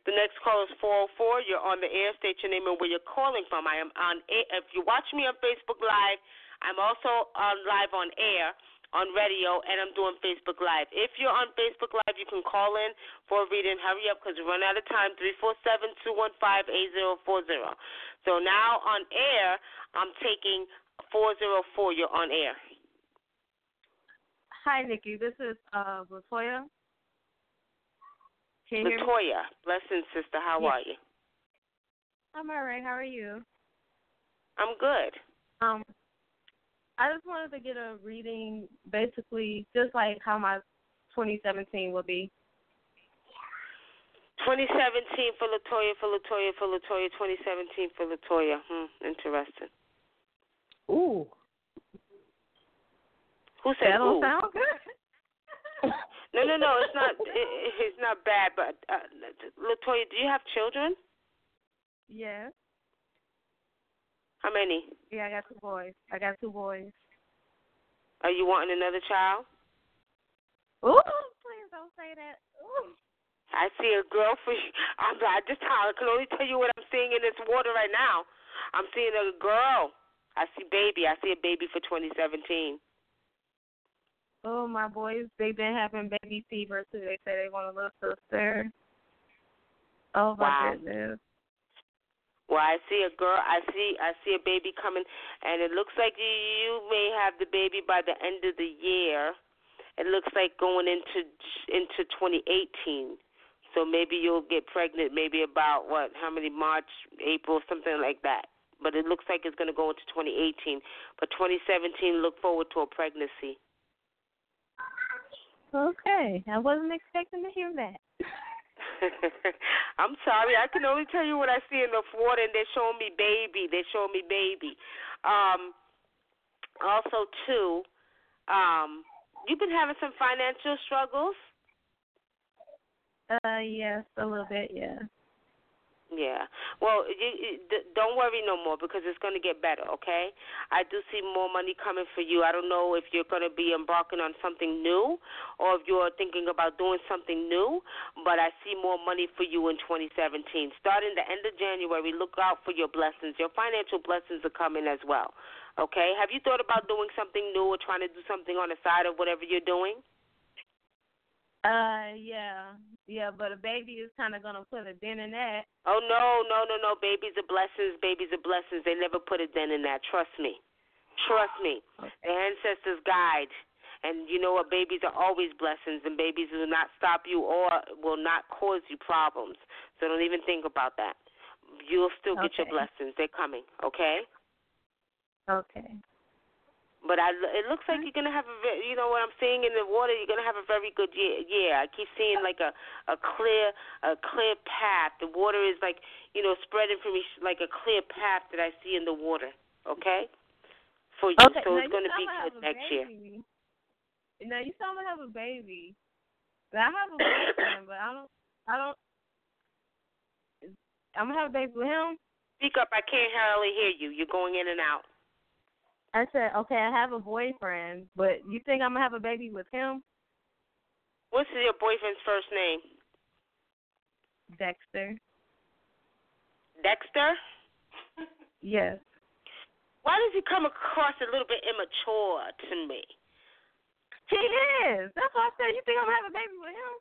the next call is 404. You're on the air. State your name and where you're calling from. I am on air. If you watch me on Facebook Live, I'm also on live on air on radio, and I'm doing Facebook Live. If you're on Facebook Live, you can call in for a reading. Hurry up because we run out of time. Three four seven two one five eight zero four zero. So now on air, I'm taking 404. You're on air. Hi, Nikki. This is uh, Latoya. Can you? Latoya, blessings, sister. How Yes. are you? I'm all right. How are you? I'm good. Um, I just wanted to get a reading, basically, just like how my 2017 will be. 2017 for Latoya, for Latoya, for Latoya. 2017 for Latoya. Hmm, interesting. Ooh. Who said That don't ooh? sound good. No, no, no. It's not. It, it's not bad. But uh, Latoya, do you have children? Yes. How many? Yeah, I got two boys. I got two boys. Are you wanting another child? Ooh, please don't say that. Ooh. I see a girl for you. I'm I just I can only tell you what I'm seeing in this water right now. I'm seeing a girl. I see baby. I see a baby for 2017. Oh, my boys, they've been having baby fever too. They say they want a little sister. Oh my Wow. goodness. Well, I see a girl. I see. I see a baby coming, and it looks like you, may have the baby by the end of the year. It looks like going into into 2018. So maybe you'll get pregnant. Maybe about what? How many? March, April, something like that. But it looks like it's going to go into 2018. But 2017, look forward to a pregnancy. Okay, I wasn't expecting to hear that. I'm sorry. I can only tell you what I see in the water, and they're showing me baby. They're showing me baby. Um, also, too, um, you've been having some financial struggles. Uh, yes, a little bit, yeah. Yeah. Well, you, you, don't worry no more because it's going to get better, okay? I do see more money coming for you. I don't know if you're going to be embarking on something new or if you're thinking about doing something new, but I see more money for you in 2017. Starting the end of January, look out for your blessings. Your financial blessings are coming as well, okay? Have you thought about doing something new or trying to do something on the side of whatever you're doing? Uh, yeah, yeah, but a baby is kind of gonna put a dent in that. Oh no, no, no, no. Babies are blessings. Babies are blessings. They never put a dent in that. Trust me. Trust me. The ancestors guide. And you know what? Babies are always blessings, and babies will not stop you or will not cause you problems. So don't even think about that. You'll still get your blessings. They're coming. Okay. Okay. But I, it looks like you're gonna have a, ve- you know what I'm seeing in the water. You're gonna have a very good year. Yeah, I keep seeing like a a clear a clear path. The water is like you know spreading for me like a clear path that I see in the water. Okay, for you. Okay, so it's gonna be good next year. baby. Now you saw me have a baby. But I have a boyfriend, but I don't. I don't. I'm gonna have a baby with him. Speak up. I can't hardly hear you. You're going in and out. I said, okay, I have a boyfriend, but you think I'm gonna have a baby with him, What's your boyfriend's first name? Dexter? Dexter. Yes. Why does he come across a little bit immature to me? He is. That's why I said, you think I'm gonna have a baby with him?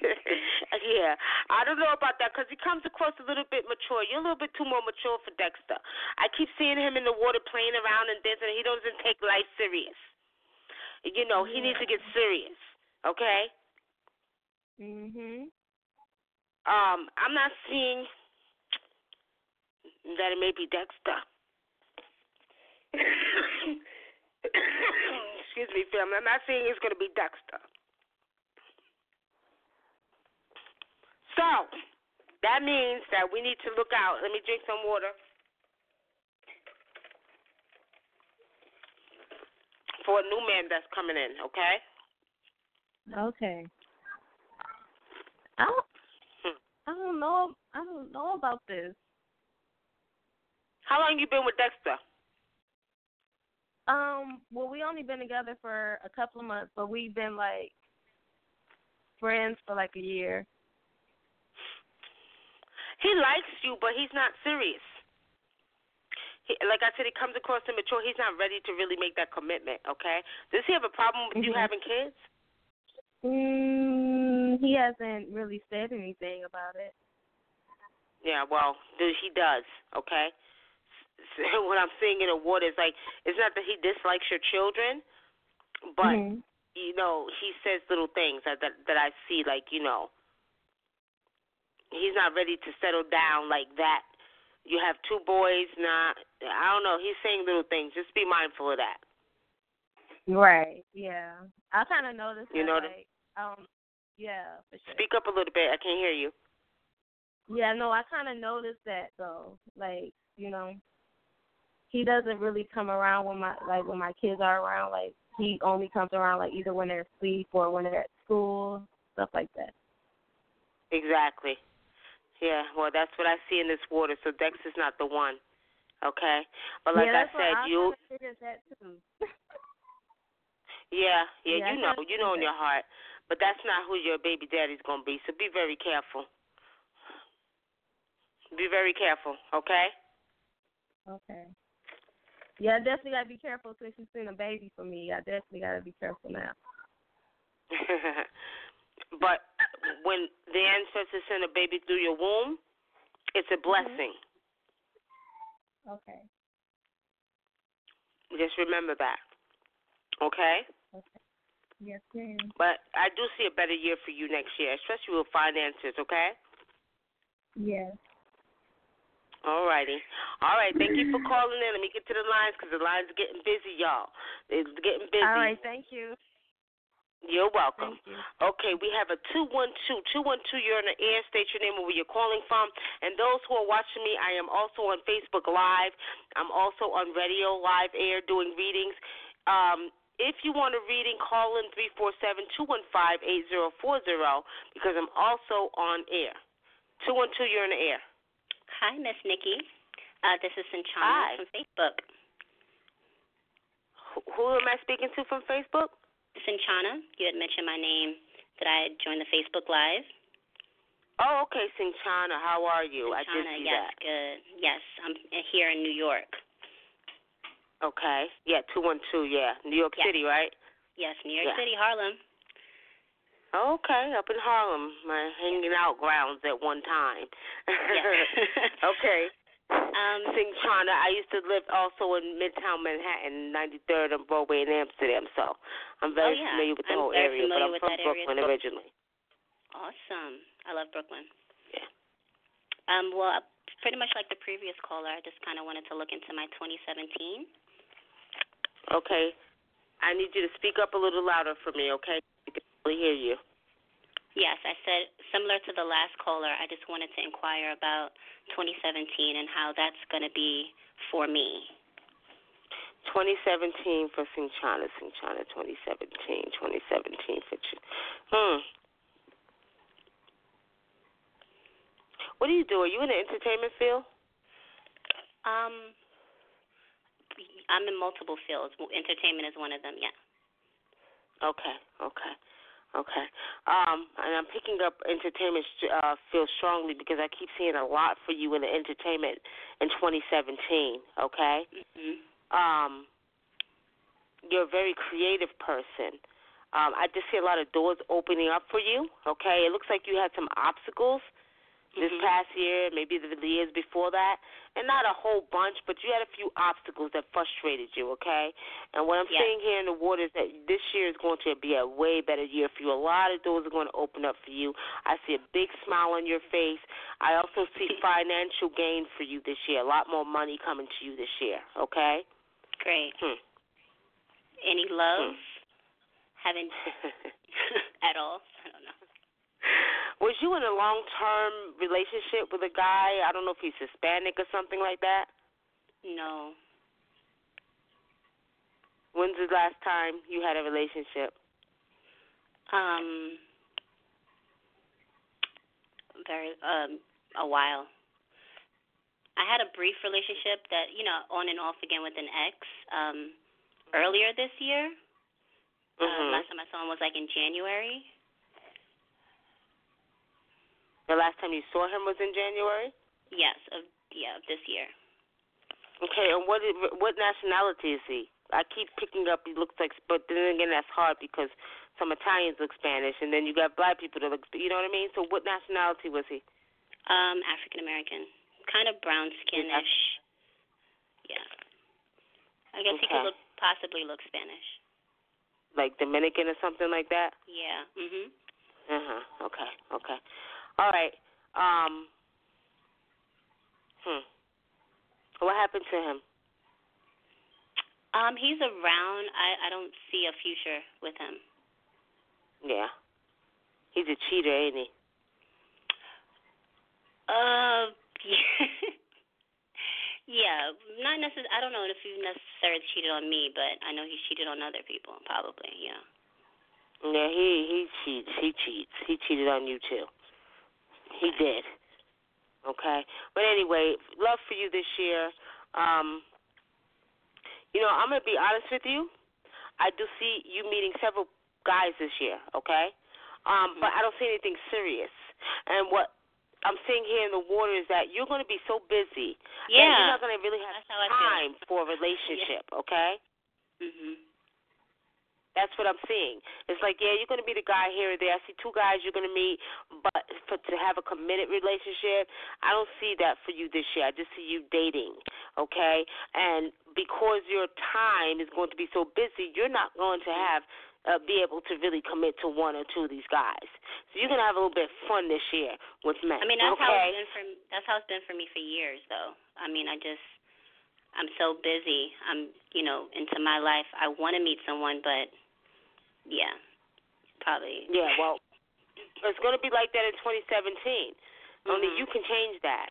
yeah, I don't know about that because he comes across a little bit mature. You're a little bit too more mature for Dexter. I keep seeing him in the water playing around and dancing. He doesn't take life serious. You know, he needs to get serious. Okay. Mhm. Um, I'm not seeing that it may be Dexter. Excuse me, Phil. I'm not saying it's going to be Dexter. So, that means that we need to look out. Let me drink some water. For a new man that's coming in, okay? Okay. I don't. Hmm. I don't know. I don't know about this. How long you been with Dexter? Um. Well, we only been together for a couple of months, but we've been like friends for like a year. He likes you, but he's not serious. He, like I said, he comes across immature. He's not ready to really make that commitment. Okay? Does he have a problem with you Mhm. having kids? Mm, he hasn't really said anything about it. Yeah, well, he does. Okay. So what I'm seeing in the water is like it's not that he dislikes your children, but Mhm. you know he says little things that that, that I see. Like you know, he's not ready to settle down like that. You have two boys. Nah, I don't know. He's saying little things. Just be mindful of that. Right. Yeah. I kind of noticed. You that, know like, um. Yeah, for sure. Speak up a little bit. I can't hear you. Yeah, no, I kind of noticed that though. Like, you know, he doesn't really come around when my like when my kids are around. Like, he only comes around like either when they're asleep or when they're at school, stuff like that. Exactly. Yeah, well, that's what I see in this water. So Dex is not the one. Okay, but like yeah, I said, you. kinda figured that too. Yeah, yeah, Yeah, you know, you know in your heart, but that's not who your baby daddy's gonna be. So be very careful. Be very careful. Okay. Okay. Yeah, I definitely gotta be careful since you seen a baby for me. I definitely gotta be careful now. but when the ancestors send a baby through your womb, it's a mm-hmm. blessing. Okay. Just remember that. Okay? Okay. Yes, ma'am. But I do see a better year for you next year, especially with finances, okay? Yes. All righty. All right. Thank you for calling in. Let me get to the lines because the lines are getting busy, y'all. They're getting busy. All right. Thank you. You're welcome. You. Okay, we have a 212. 212, you're on the air. State your name and where you're calling from. And those who are watching me, I am also on Facebook Live. I'm also on radio live air doing readings. Um, if you want a reading, call in 347 215 8040 because I'm also on air. 212, you're on the air. Hi, Miss Nikki. Uh, this is Hi. Sanchana from Facebook. Who, who am I speaking to from Facebook? Sanchana, you had mentioned my name that I had joined the Facebook Live. Oh, okay, Sinchana. How are you? I did see yes, that. good. Yes, I'm here in New York. Okay. Yeah, 212, yeah. New York Yeah. City, right? Yes, New York Yeah. City, Harlem. Okay, up in Harlem, my hanging out grounds at one time. Okay. Um, Sing China. I used to live also in Midtown Manhattan, 93rd and Broadway in Amsterdam, so I'm very Oh, yeah. familiar with the I'm whole area. But I'm with from that area, Brooklyn originally. Awesome. I love Brooklyn. Yeah. Um, well, pretty much like the previous caller, I just kind of wanted to look into my 2017. Okay. I need you to speak up a little louder for me, okay? I can really hear you. Yes, I said similar to the last caller, I just wanted to inquire about 2017 and how that's going to be for me. 2017 for Sing China 2017, 2017 for Ch- Hmm. What do you do? Are you in the entertainment field? Um, I'm in multiple fields. Entertainment is one of them. Yeah. Okay, okay, okay. Um, and I'm picking up entertainment uh, field strongly because I keep seeing a lot for you in the entertainment in 2017. Okay. hmm Um, you're a very creative person. Um, I just see a lot of doors opening up for you. Okay. It looks like you had some obstacles this Mhm. past year, maybe the, the years before that, and not a whole bunch, but you had a few obstacles that frustrated you, okay? And what I'm Yeah. seeing here in the water is that this year is going to be a way better year for you. A lot of doors are going to open up for you. I see a big smile on your face. I also see financial gain for you this year. A lot more money coming to you this year, okay? Great. Hmm. Any love? Haven't at all. I don't know. Was you in a long term relationship with a guy? I don't know if he's Hispanic or something like that. No. When's the last time you had a relationship? Um. Very um a while. I had a brief relationship that you know on and off again with an ex. Um, earlier this year. Uh, Mhm. last time I saw him was like in January. The last time you saw him was in January. Yes, of yeah, of this year. Okay, and what is, what nationality is he? I keep picking up. He looks like, but then again, that's hard because some Italians look Spanish, and then you got black people that look. You know what I mean? So, what nationality was he? Um, African American, kind of brown skinish. Yeah. I guess he could look possibly look Spanish. Like Dominican or something like that? Yeah. Mhm. Uh huh. Okay. Okay. All right. Um. Hmm. What happened to him? Um, he's around. I I don't see a future with him. Yeah. He's a cheater, ain't he? Uh, yeah, yeah. not necessarily. I don't know if he necessarily cheated on me, but I know he cheated on other people, probably. Yeah. Yeah, he he cheats. He cheats. He cheated on you too. He did. Okay. But anyway, love for you this year. Um you know, I'm gonna be honest with you. I do see you meeting several guys this year, okay? Um, but I don't see anything serious. And what I'm seeing here in the water is that you're going to be so busy that Yeah. you're not going to really have That's how I time for a relationship. Okay. Mhm. That's what I'm seeing. It's like, yeah, you're going to be the guy here or there. I see two guys you're going to meet, but for to have a committed relationship, I don't see that for you this year. I just see you dating, okay? And because your time is going to be so busy, you're not going to have uh, be able to really commit to one or two of these guys. So you're going to have a little bit of fun this year with men. I mean, that's how it's been for that's how it's been for me for years, though. I mean, I just I'm so busy. I'm you know into my life. I want to meet someone, but yeah, probably. Yeah, well, it's going to be like that in 2017. Only Mhm. you can change that.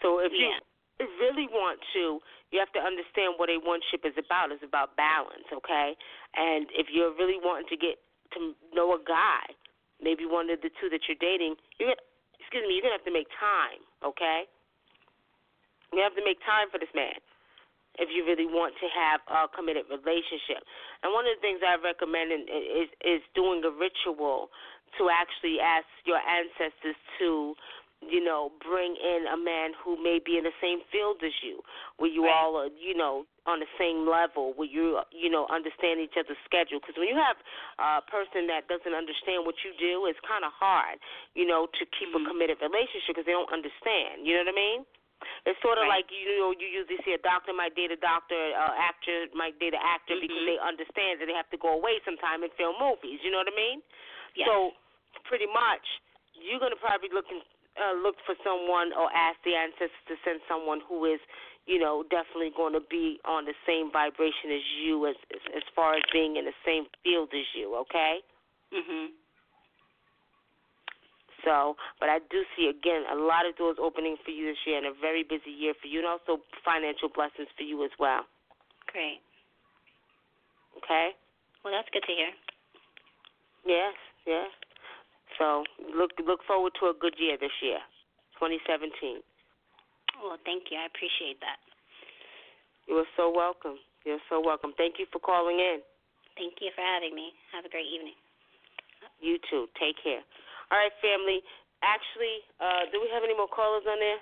So if Yeah. you really want to, you have to understand what a one ship is about. It's about balance, okay? And if you're really wanting to get to know a guy, maybe one of the two that you're dating, you're gonna, excuse me, you're gonna have to make time, okay? You have to make time for this man if you really want to have a committed relationship. And one of the things I recommend is is doing a ritual to actually ask your ancestors to, you know, bring in a man who may be in the same field as you, where you Right. all are, you know, on the same level, where you, you know, understand each other's schedule. Because when you have a person that doesn't understand what you do, it's kind of hard, you know, to keep a Mhm. committed relationship because they don't understand. You know what I mean? It's sort of Right. like you know you usually see a doctor might date a doctor, uh, actor might date an actor because Mhm. they understand that they have to go away sometime and film movies. You know what I mean? Yes. So pretty much, you're gonna probably look in, uh, look for someone or ask the ancestors to send someone who is, you know, definitely going to be on the same vibration as you, as as, as far as being in the same field as you. Okay. Mhm. So, but I do see again a lot of doors opening for you this year, and a very busy year for you, and also financial blessings for you as well. Great. Okay. Well, that's good to hear. Yes. Yes. So look look forward to a good year this year, 2017. Well, thank you. I appreciate that. You are so welcome. You're so welcome. Thank you for calling in. Thank you for having me. Have a great evening. You too. Take care. All right, family. Actually, uh, do we have any more callers on there?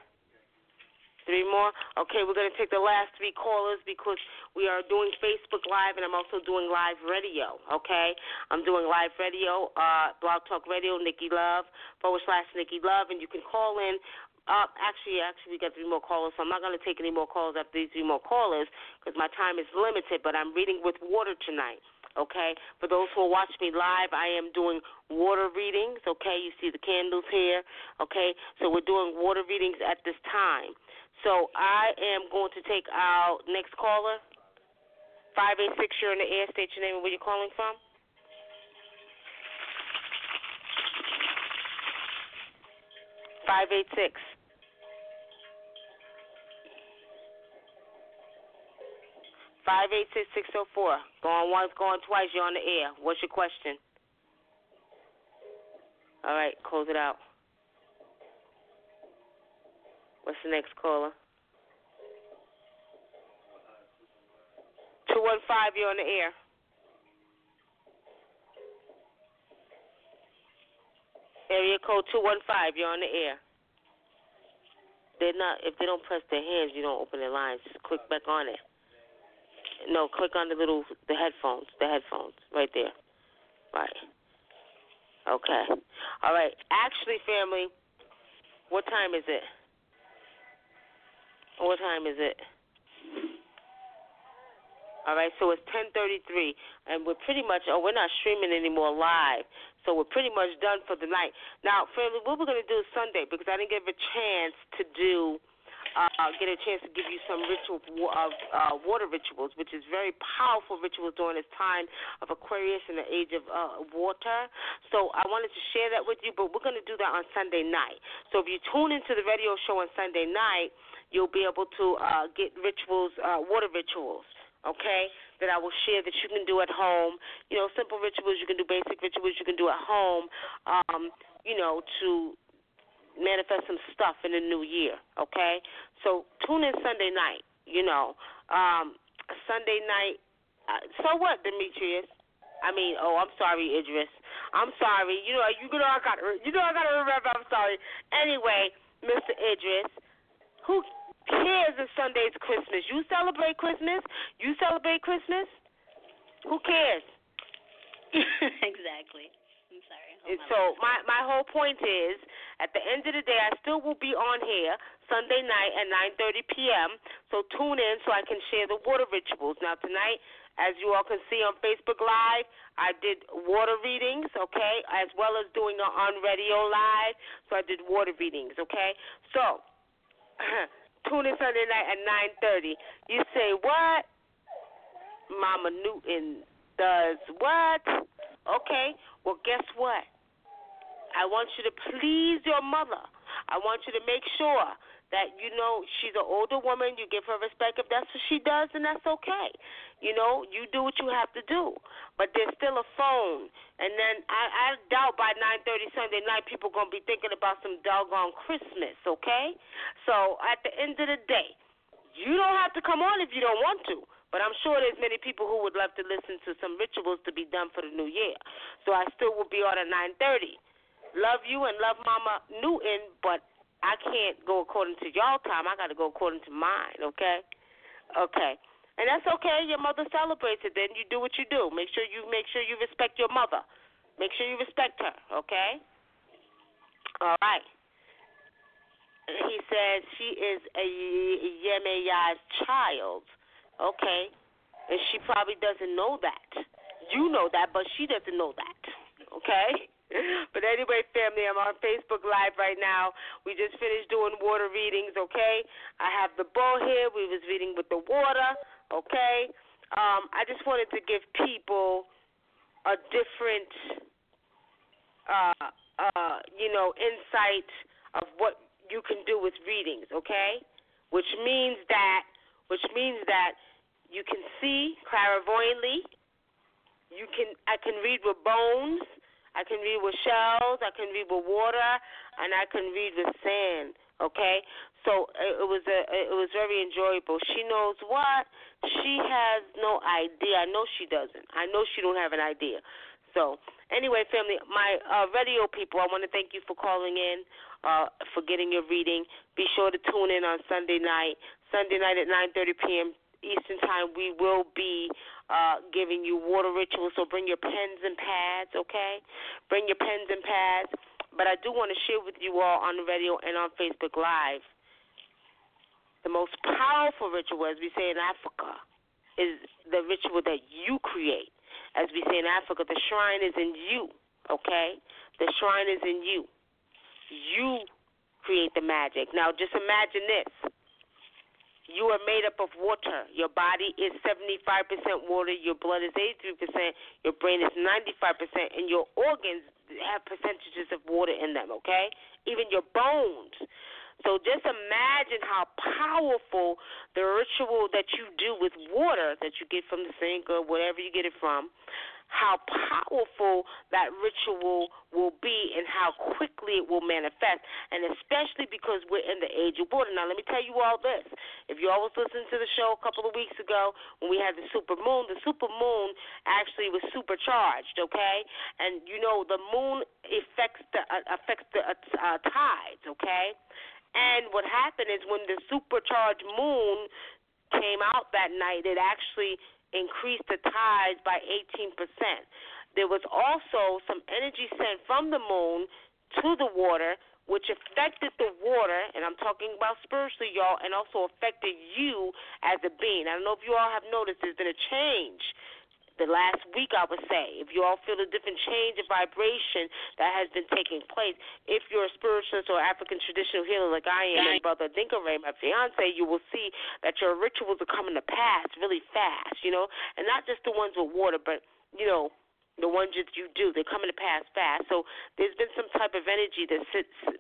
Three more? Okay, we're going to take the last three callers because we are doing Facebook Live and I'm also doing live radio, okay? I'm doing live radio, uh, Blog Talk Radio, Nikki Love, forward slash Nikki Love, and you can call in. Uh, actually, actually, we got three more callers, so I'm not going to take any more calls after these three more callers because my time is limited, but I'm reading with water tonight okay? For those who watch me live, I am doing water readings, okay? You see the candles here, okay? So we're doing water readings at this time. So I am going to take our next caller. 586, you're in the air, state your name and where you're calling from. Five eight six. Five eight six six zero four. Going once, going twice. You're on the air. What's your question? All right, close it out. What's the next caller? Two one five. You're on the air. Area code two one five. You're on the air. They're not. If they don't press their hands, you don't open their lines. Just click back on it. No, click on the little the headphones. The headphones right there. Right. Okay. All right. Actually, family, what time is it? What time is it? All right, so it's 10:33, and we're pretty much. Oh, we're not streaming anymore live, so we're pretty much done for the night. Now, family, what we're gonna do is Sunday because I didn't give a chance to do uh, get a chance to give you some ritual of uh, water rituals, which is very powerful rituals during this time of Aquarius and the age of uh, water. So I wanted to share that with you, but we're going to do that on Sunday night. So if you tune into the radio show on Sunday night, you'll be able to uh, get rituals, uh, water rituals. Okay, that I will share that you can do at home. You know, simple rituals you can do, basic rituals you can do at home. Um, you know, to manifest some stuff in the new year, okay? So tune in Sunday night, you know. Um Sunday night uh, so what, Demetrius? I mean, oh, I'm sorry, Idris. I'm sorry. You know, you know I got you know I got to remember I'm sorry. Anyway, Mr. Idris, who cares if Sunday's Christmas? You celebrate Christmas? You celebrate Christmas? Who cares? exactly. Oh, I'm sorry. Hold on So my my whole point is, at the end of the day, I still will be on here Sunday night at 9:30 p.m. So tune in so I can share the water rituals. Now tonight, as you all can see on Facebook Live, I did water readings, okay, as well as doing it on radio live. So I did water readings, okay. So tune in Sunday night at 9:30. You say what? Mama Newton does what? Okay. Well, guess what? I want you to please your mother. I want you to make sure that you know she's an older woman. You give her respect if that's what she does, and that's okay. You know, you do what you have to do. But there's still a phone, and then I, I doubt by 9:30 Sunday night people gonna be thinking about some doggone Christmas. Okay, so at the end of the day, you don't have to come on if you don't want to. But I'm sure there's many people who would love to listen to some rituals to be done for the new year. So I still will be on at 9:30. Love you and love Mama Newton, but I can't go according to y'all time. I got to go according to mine. Okay, okay, and that's okay. Your mother celebrates it. Then you do what you do. Make sure you make sure you respect your mother. Make sure you respect her. Okay. All right. He says she is a Yemaya's child. Okay. And she probably doesn't know that. You know that, but she doesn't know that. Okay? But anyway, family, I'm on Facebook Live right now. We just finished doing water readings, okay? I have the bowl here. We was reading with the water, okay? Um, I just wanted to give people a different uh uh you know, insight of what you can do with readings, okay? Which means that which means that you can see clairvoyantly. You can I can read with bones. I can read with shells. I can read with water, and I can read with sand. Okay, so it, was a it was very enjoyable. She knows what she has no idea. I know she doesn't. I know she don't have an idea. So anyway, family, my uh, radio people, I want to thank you for calling in, uh, for getting your reading. Be sure to tune in on Sunday night. Sunday night at 9:30 p.m. Eastern Time, we will be uh, giving you water rituals. So bring your pens and pads, okay? Bring your pens and pads. But I do want to share with you all on the radio and on Facebook Live the most powerful ritual, as we say in Africa, is the ritual that you create. As we say in Africa, the shrine is in you, okay? The shrine is in you. You create the magic. Now, just imagine this you are made up of water. Your body is 75% water. Your blood is 83%. Your brain is 95%. And your organs have percentages of water in them, okay? Even your bones. So just imagine how powerful the ritual that you do with water that you get from the sink or wherever you get it from, how powerful that ritual will be and how quickly it will manifest. And especially because we're in the age of water. Now, let me tell you all this. If you always listened to the show a couple of weeks ago when we had the super moon, the super moon actually was supercharged, okay? And you know, the moon affects the, uh, affects the uh, uh, tides, okay? And what happened is when the supercharged moon came out that night, it actually increased the tides by 18%. There was also some energy sent from the moon to the water, which affected the water, and I'm talking about spiritually, y'all, and also affected you as a being. I don't know if you all have noticed there's been a change the last week, I would say. If you all feel a different change of vibration that has been taking place, if you're a spiritualist or African traditional healer like I am, and Brother Dinkeray, my fiance, you will see that your rituals are coming to pass really fast, you know, and not just the ones with water, but, you know, the ones that you do, they're coming to pass fast. So there's been some type of energy that's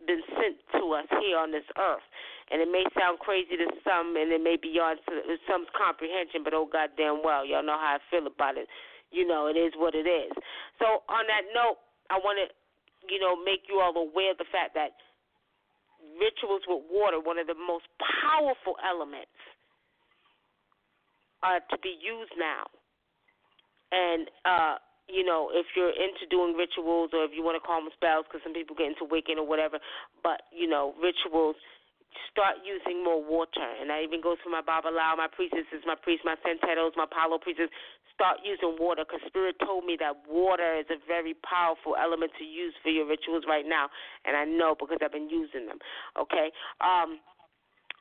been sent to us here on this earth. And it may sound crazy to some, and it may be beyond some comprehension, but oh goddamn well, y'all know how I feel about it. You know, it is what it is. So on that note, I want to, you know, make you all aware of the fact that rituals with water, one of the most powerful elements, are to be used now. And uh you know, if you're into doing rituals or if you want to call them spells, because some people get into Wiccan or whatever, but, you know, rituals, start using more water. And that even goes for my Babalawo, my priestesses, my priests, my Santeros, my Palo priestesses. Start using water because Spirit told me that water is a very powerful element to use for your rituals right now. And I know because I've been using them. Okay? Um,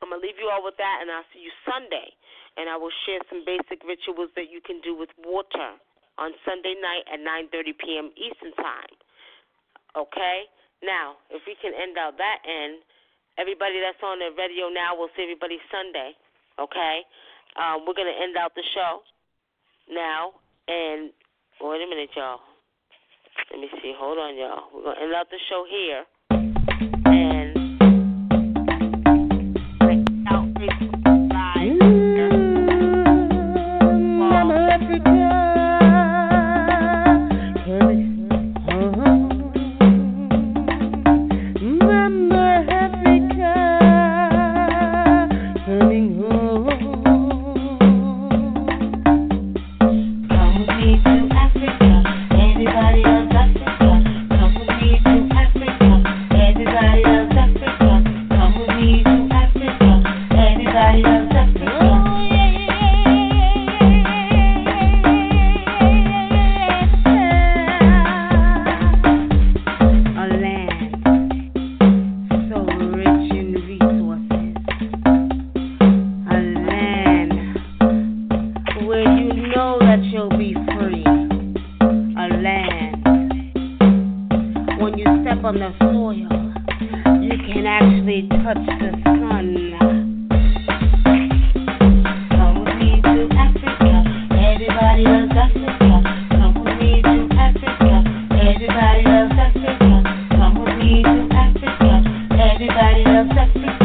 I'm going to leave you all with that, and I'll see you Sunday. And I will share some basic rituals that you can do with water on Sunday night at 9.30 p.m. Eastern Time. Okay? Now, if we can end out that end, everybody that's on the radio now, we'll see everybody Sunday. Okay? Um, we're to end out the show now. And wait a minute, y'all. Let me see. Hold on, y'all. We're to end out the show here. That's me.